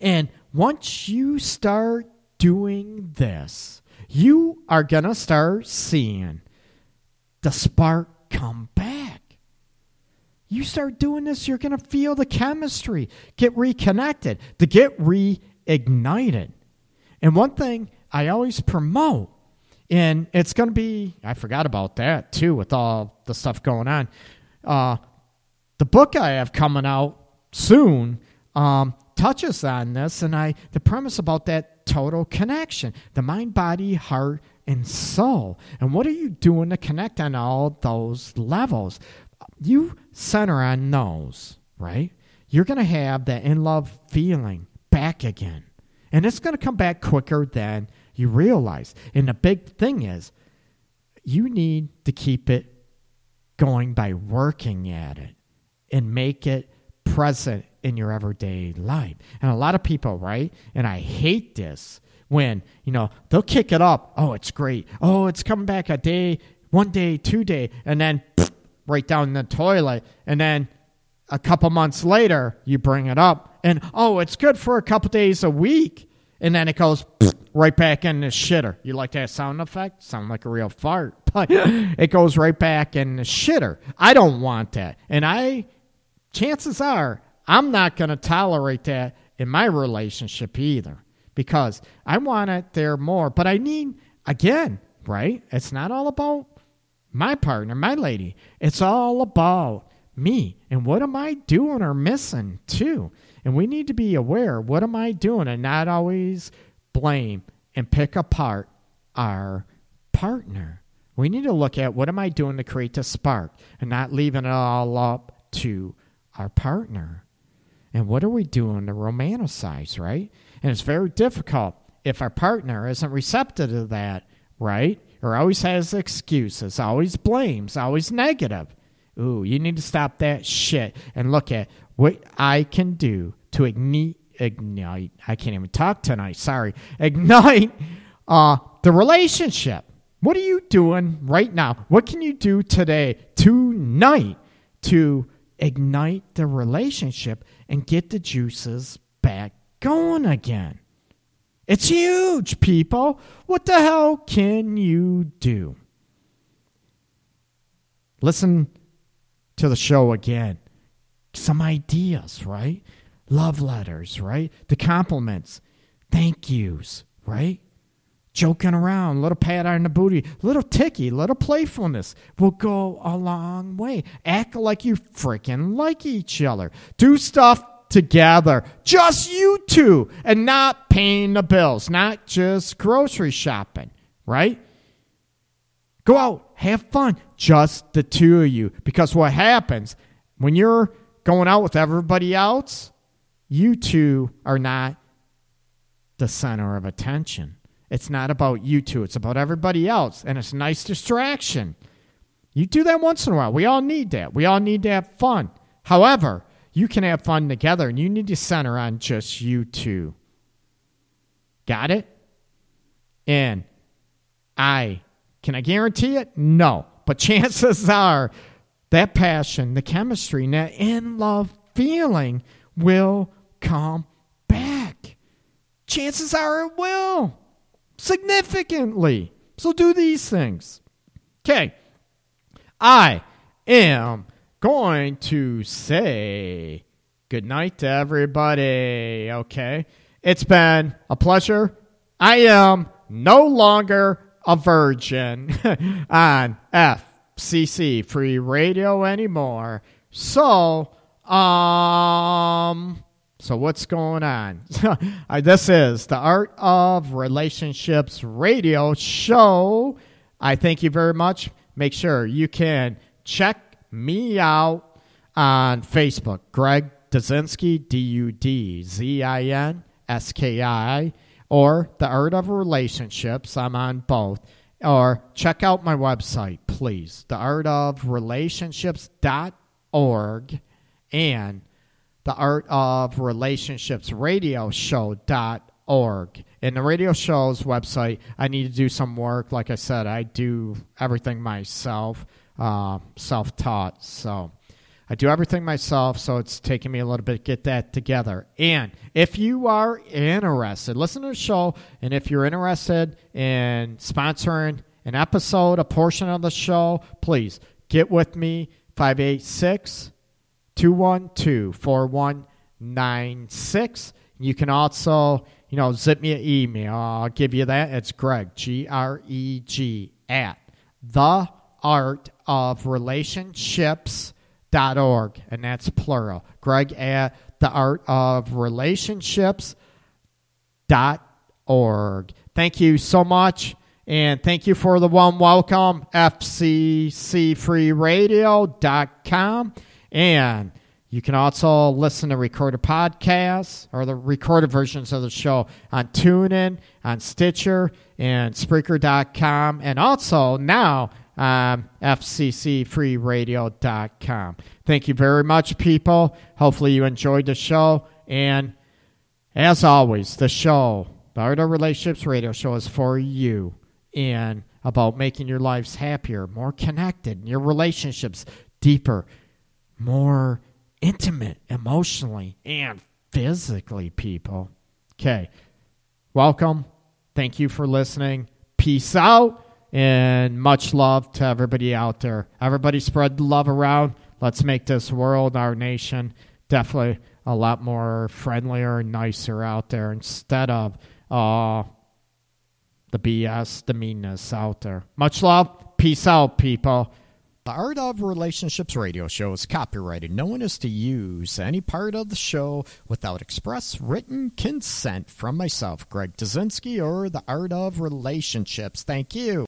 And once you start doing this, you are going to start seeing the spark come back. You start doing this, you're going to feel the chemistry get reconnected, to get reignited. And one thing I always promote, and it's going to be, I forgot about that too with all the stuff going on. Uh, the book I have coming out soon um, touches on this, and I the premise about that total connection, the mind, body, heart, and soul. And what are you doing to connect on all those levels? You center on those, right? You're going to have that in love feeling back again. And it's going to come back quicker than you realize. And the big thing is, you need to keep it going by working at it and make it present in your everyday life. And a lot of people, right? And I hate this when, you know, they'll kick it up. Oh, it's great. Oh, it's coming back a day, one day, two day, and then pfft, right down in the toilet. And then a couple months later, you bring it up, and oh, it's good for a couple days a week. And then it goes right back in the shitter. You like that sound effect? Sound like a real fart. But it goes right back in the shitter. I don't want that. And I, chances are, I'm not going to tolerate that in my relationship either because I want it there more. But I need, again, right? It's not all about my partner, my lady. It's all about me and what am I doing or missing too. And we need to be aware what am I doing and not always blame and pick apart our partner. We need to look at what am I doing to create the spark and not leaving it all up to our partner. And what are we doing to romanticize, right? And it's very difficult if our partner isn't receptive to that, right? Or always has excuses, always blames, always negative. Ooh, you need to stop that shit and look at what I can do to ignite, ignite. I can't even talk tonight. Sorry, ignite uh, the relationship. What are you doing right now? What can you do today, tonight, to ignite the relationship and get the juices back going again? It's huge, people. What the hell can you do? Listen to the show again. Some ideas, right? Love letters, right? The compliments, thank yous, right? Joking around, little pat on the booty, little ticky, little playfulness will go a long way. Act like you freaking like each other. Do stuff together, just you two, and not paying the bills, not just grocery shopping, right? Go out, have fun, just the two of you. Because what happens when you're going out with everybody else, you two are not the center of attention. It's not about you two, it's about everybody else. And it's a nice distraction. You do that once in a while. We all need that. We all need to have fun. However, you can have fun together and you need to center on just you two. Got it? And I can I guarantee it? No. But chances are that passion, the chemistry, and that in love feeling will come back. Chances are it will significantly. So do these things. Okay. I am going to say good night to everybody. Okay. It's been a pleasure. I am no longer a virgin on FCC free radio anymore. So, um, so what's going on? This is the Art of Relationships radio show. I thank you very much. Make sure you can check me out on Facebook, Greg Dudzinski, D U D Z I N S K I, or The Art of Relationships. I'm on both. Or check out my website, please, theartofrelationships.org and the Art of Relationships Radio. In the radio show's website, I need to do some work. Like I said, I do everything myself, uh, self taught. So I do everything myself, so it's taking me a little bit to get that together. And if you are interested, listen to the show, and if you're interested in sponsoring an episode, a portion of the show, please get with me, 586 212 4196. You can also, you know, zip me an email. I'll give you that. It's Greg, G R E G, at the art of relationships.org. And that's plural. Greg at the art of relationships.org. Thank you so much. And thank you for the warm welcome, FCCFreeRadio.com. And you can also listen to recorded podcasts or the recorded versions of the show on TuneIn, on Stitcher, and Spreaker.com, and also now um, FCCFreeRadio.com. Thank you very much, people. Hopefully, you enjoyed the show. And as always, the show, the Art of Relationships Radio Show, is for you and about making your lives happier, more connected, your relationships deeper, more intimate emotionally and physically, people. Okay. Welcome. Thank you for listening. Peace out and much love to everybody out there. Everybody spread the love around. Let's make this world, our nation, definitely a lot more friendlier and nicer out there instead of uh, the BS, the meanness out there. Much love. Peace out, people. The Art of Relationships radio show is copyrighted. No one is to use any part of the show without express written consent from myself, Greg Dudzinski, or The Art of Relationships. Thank you.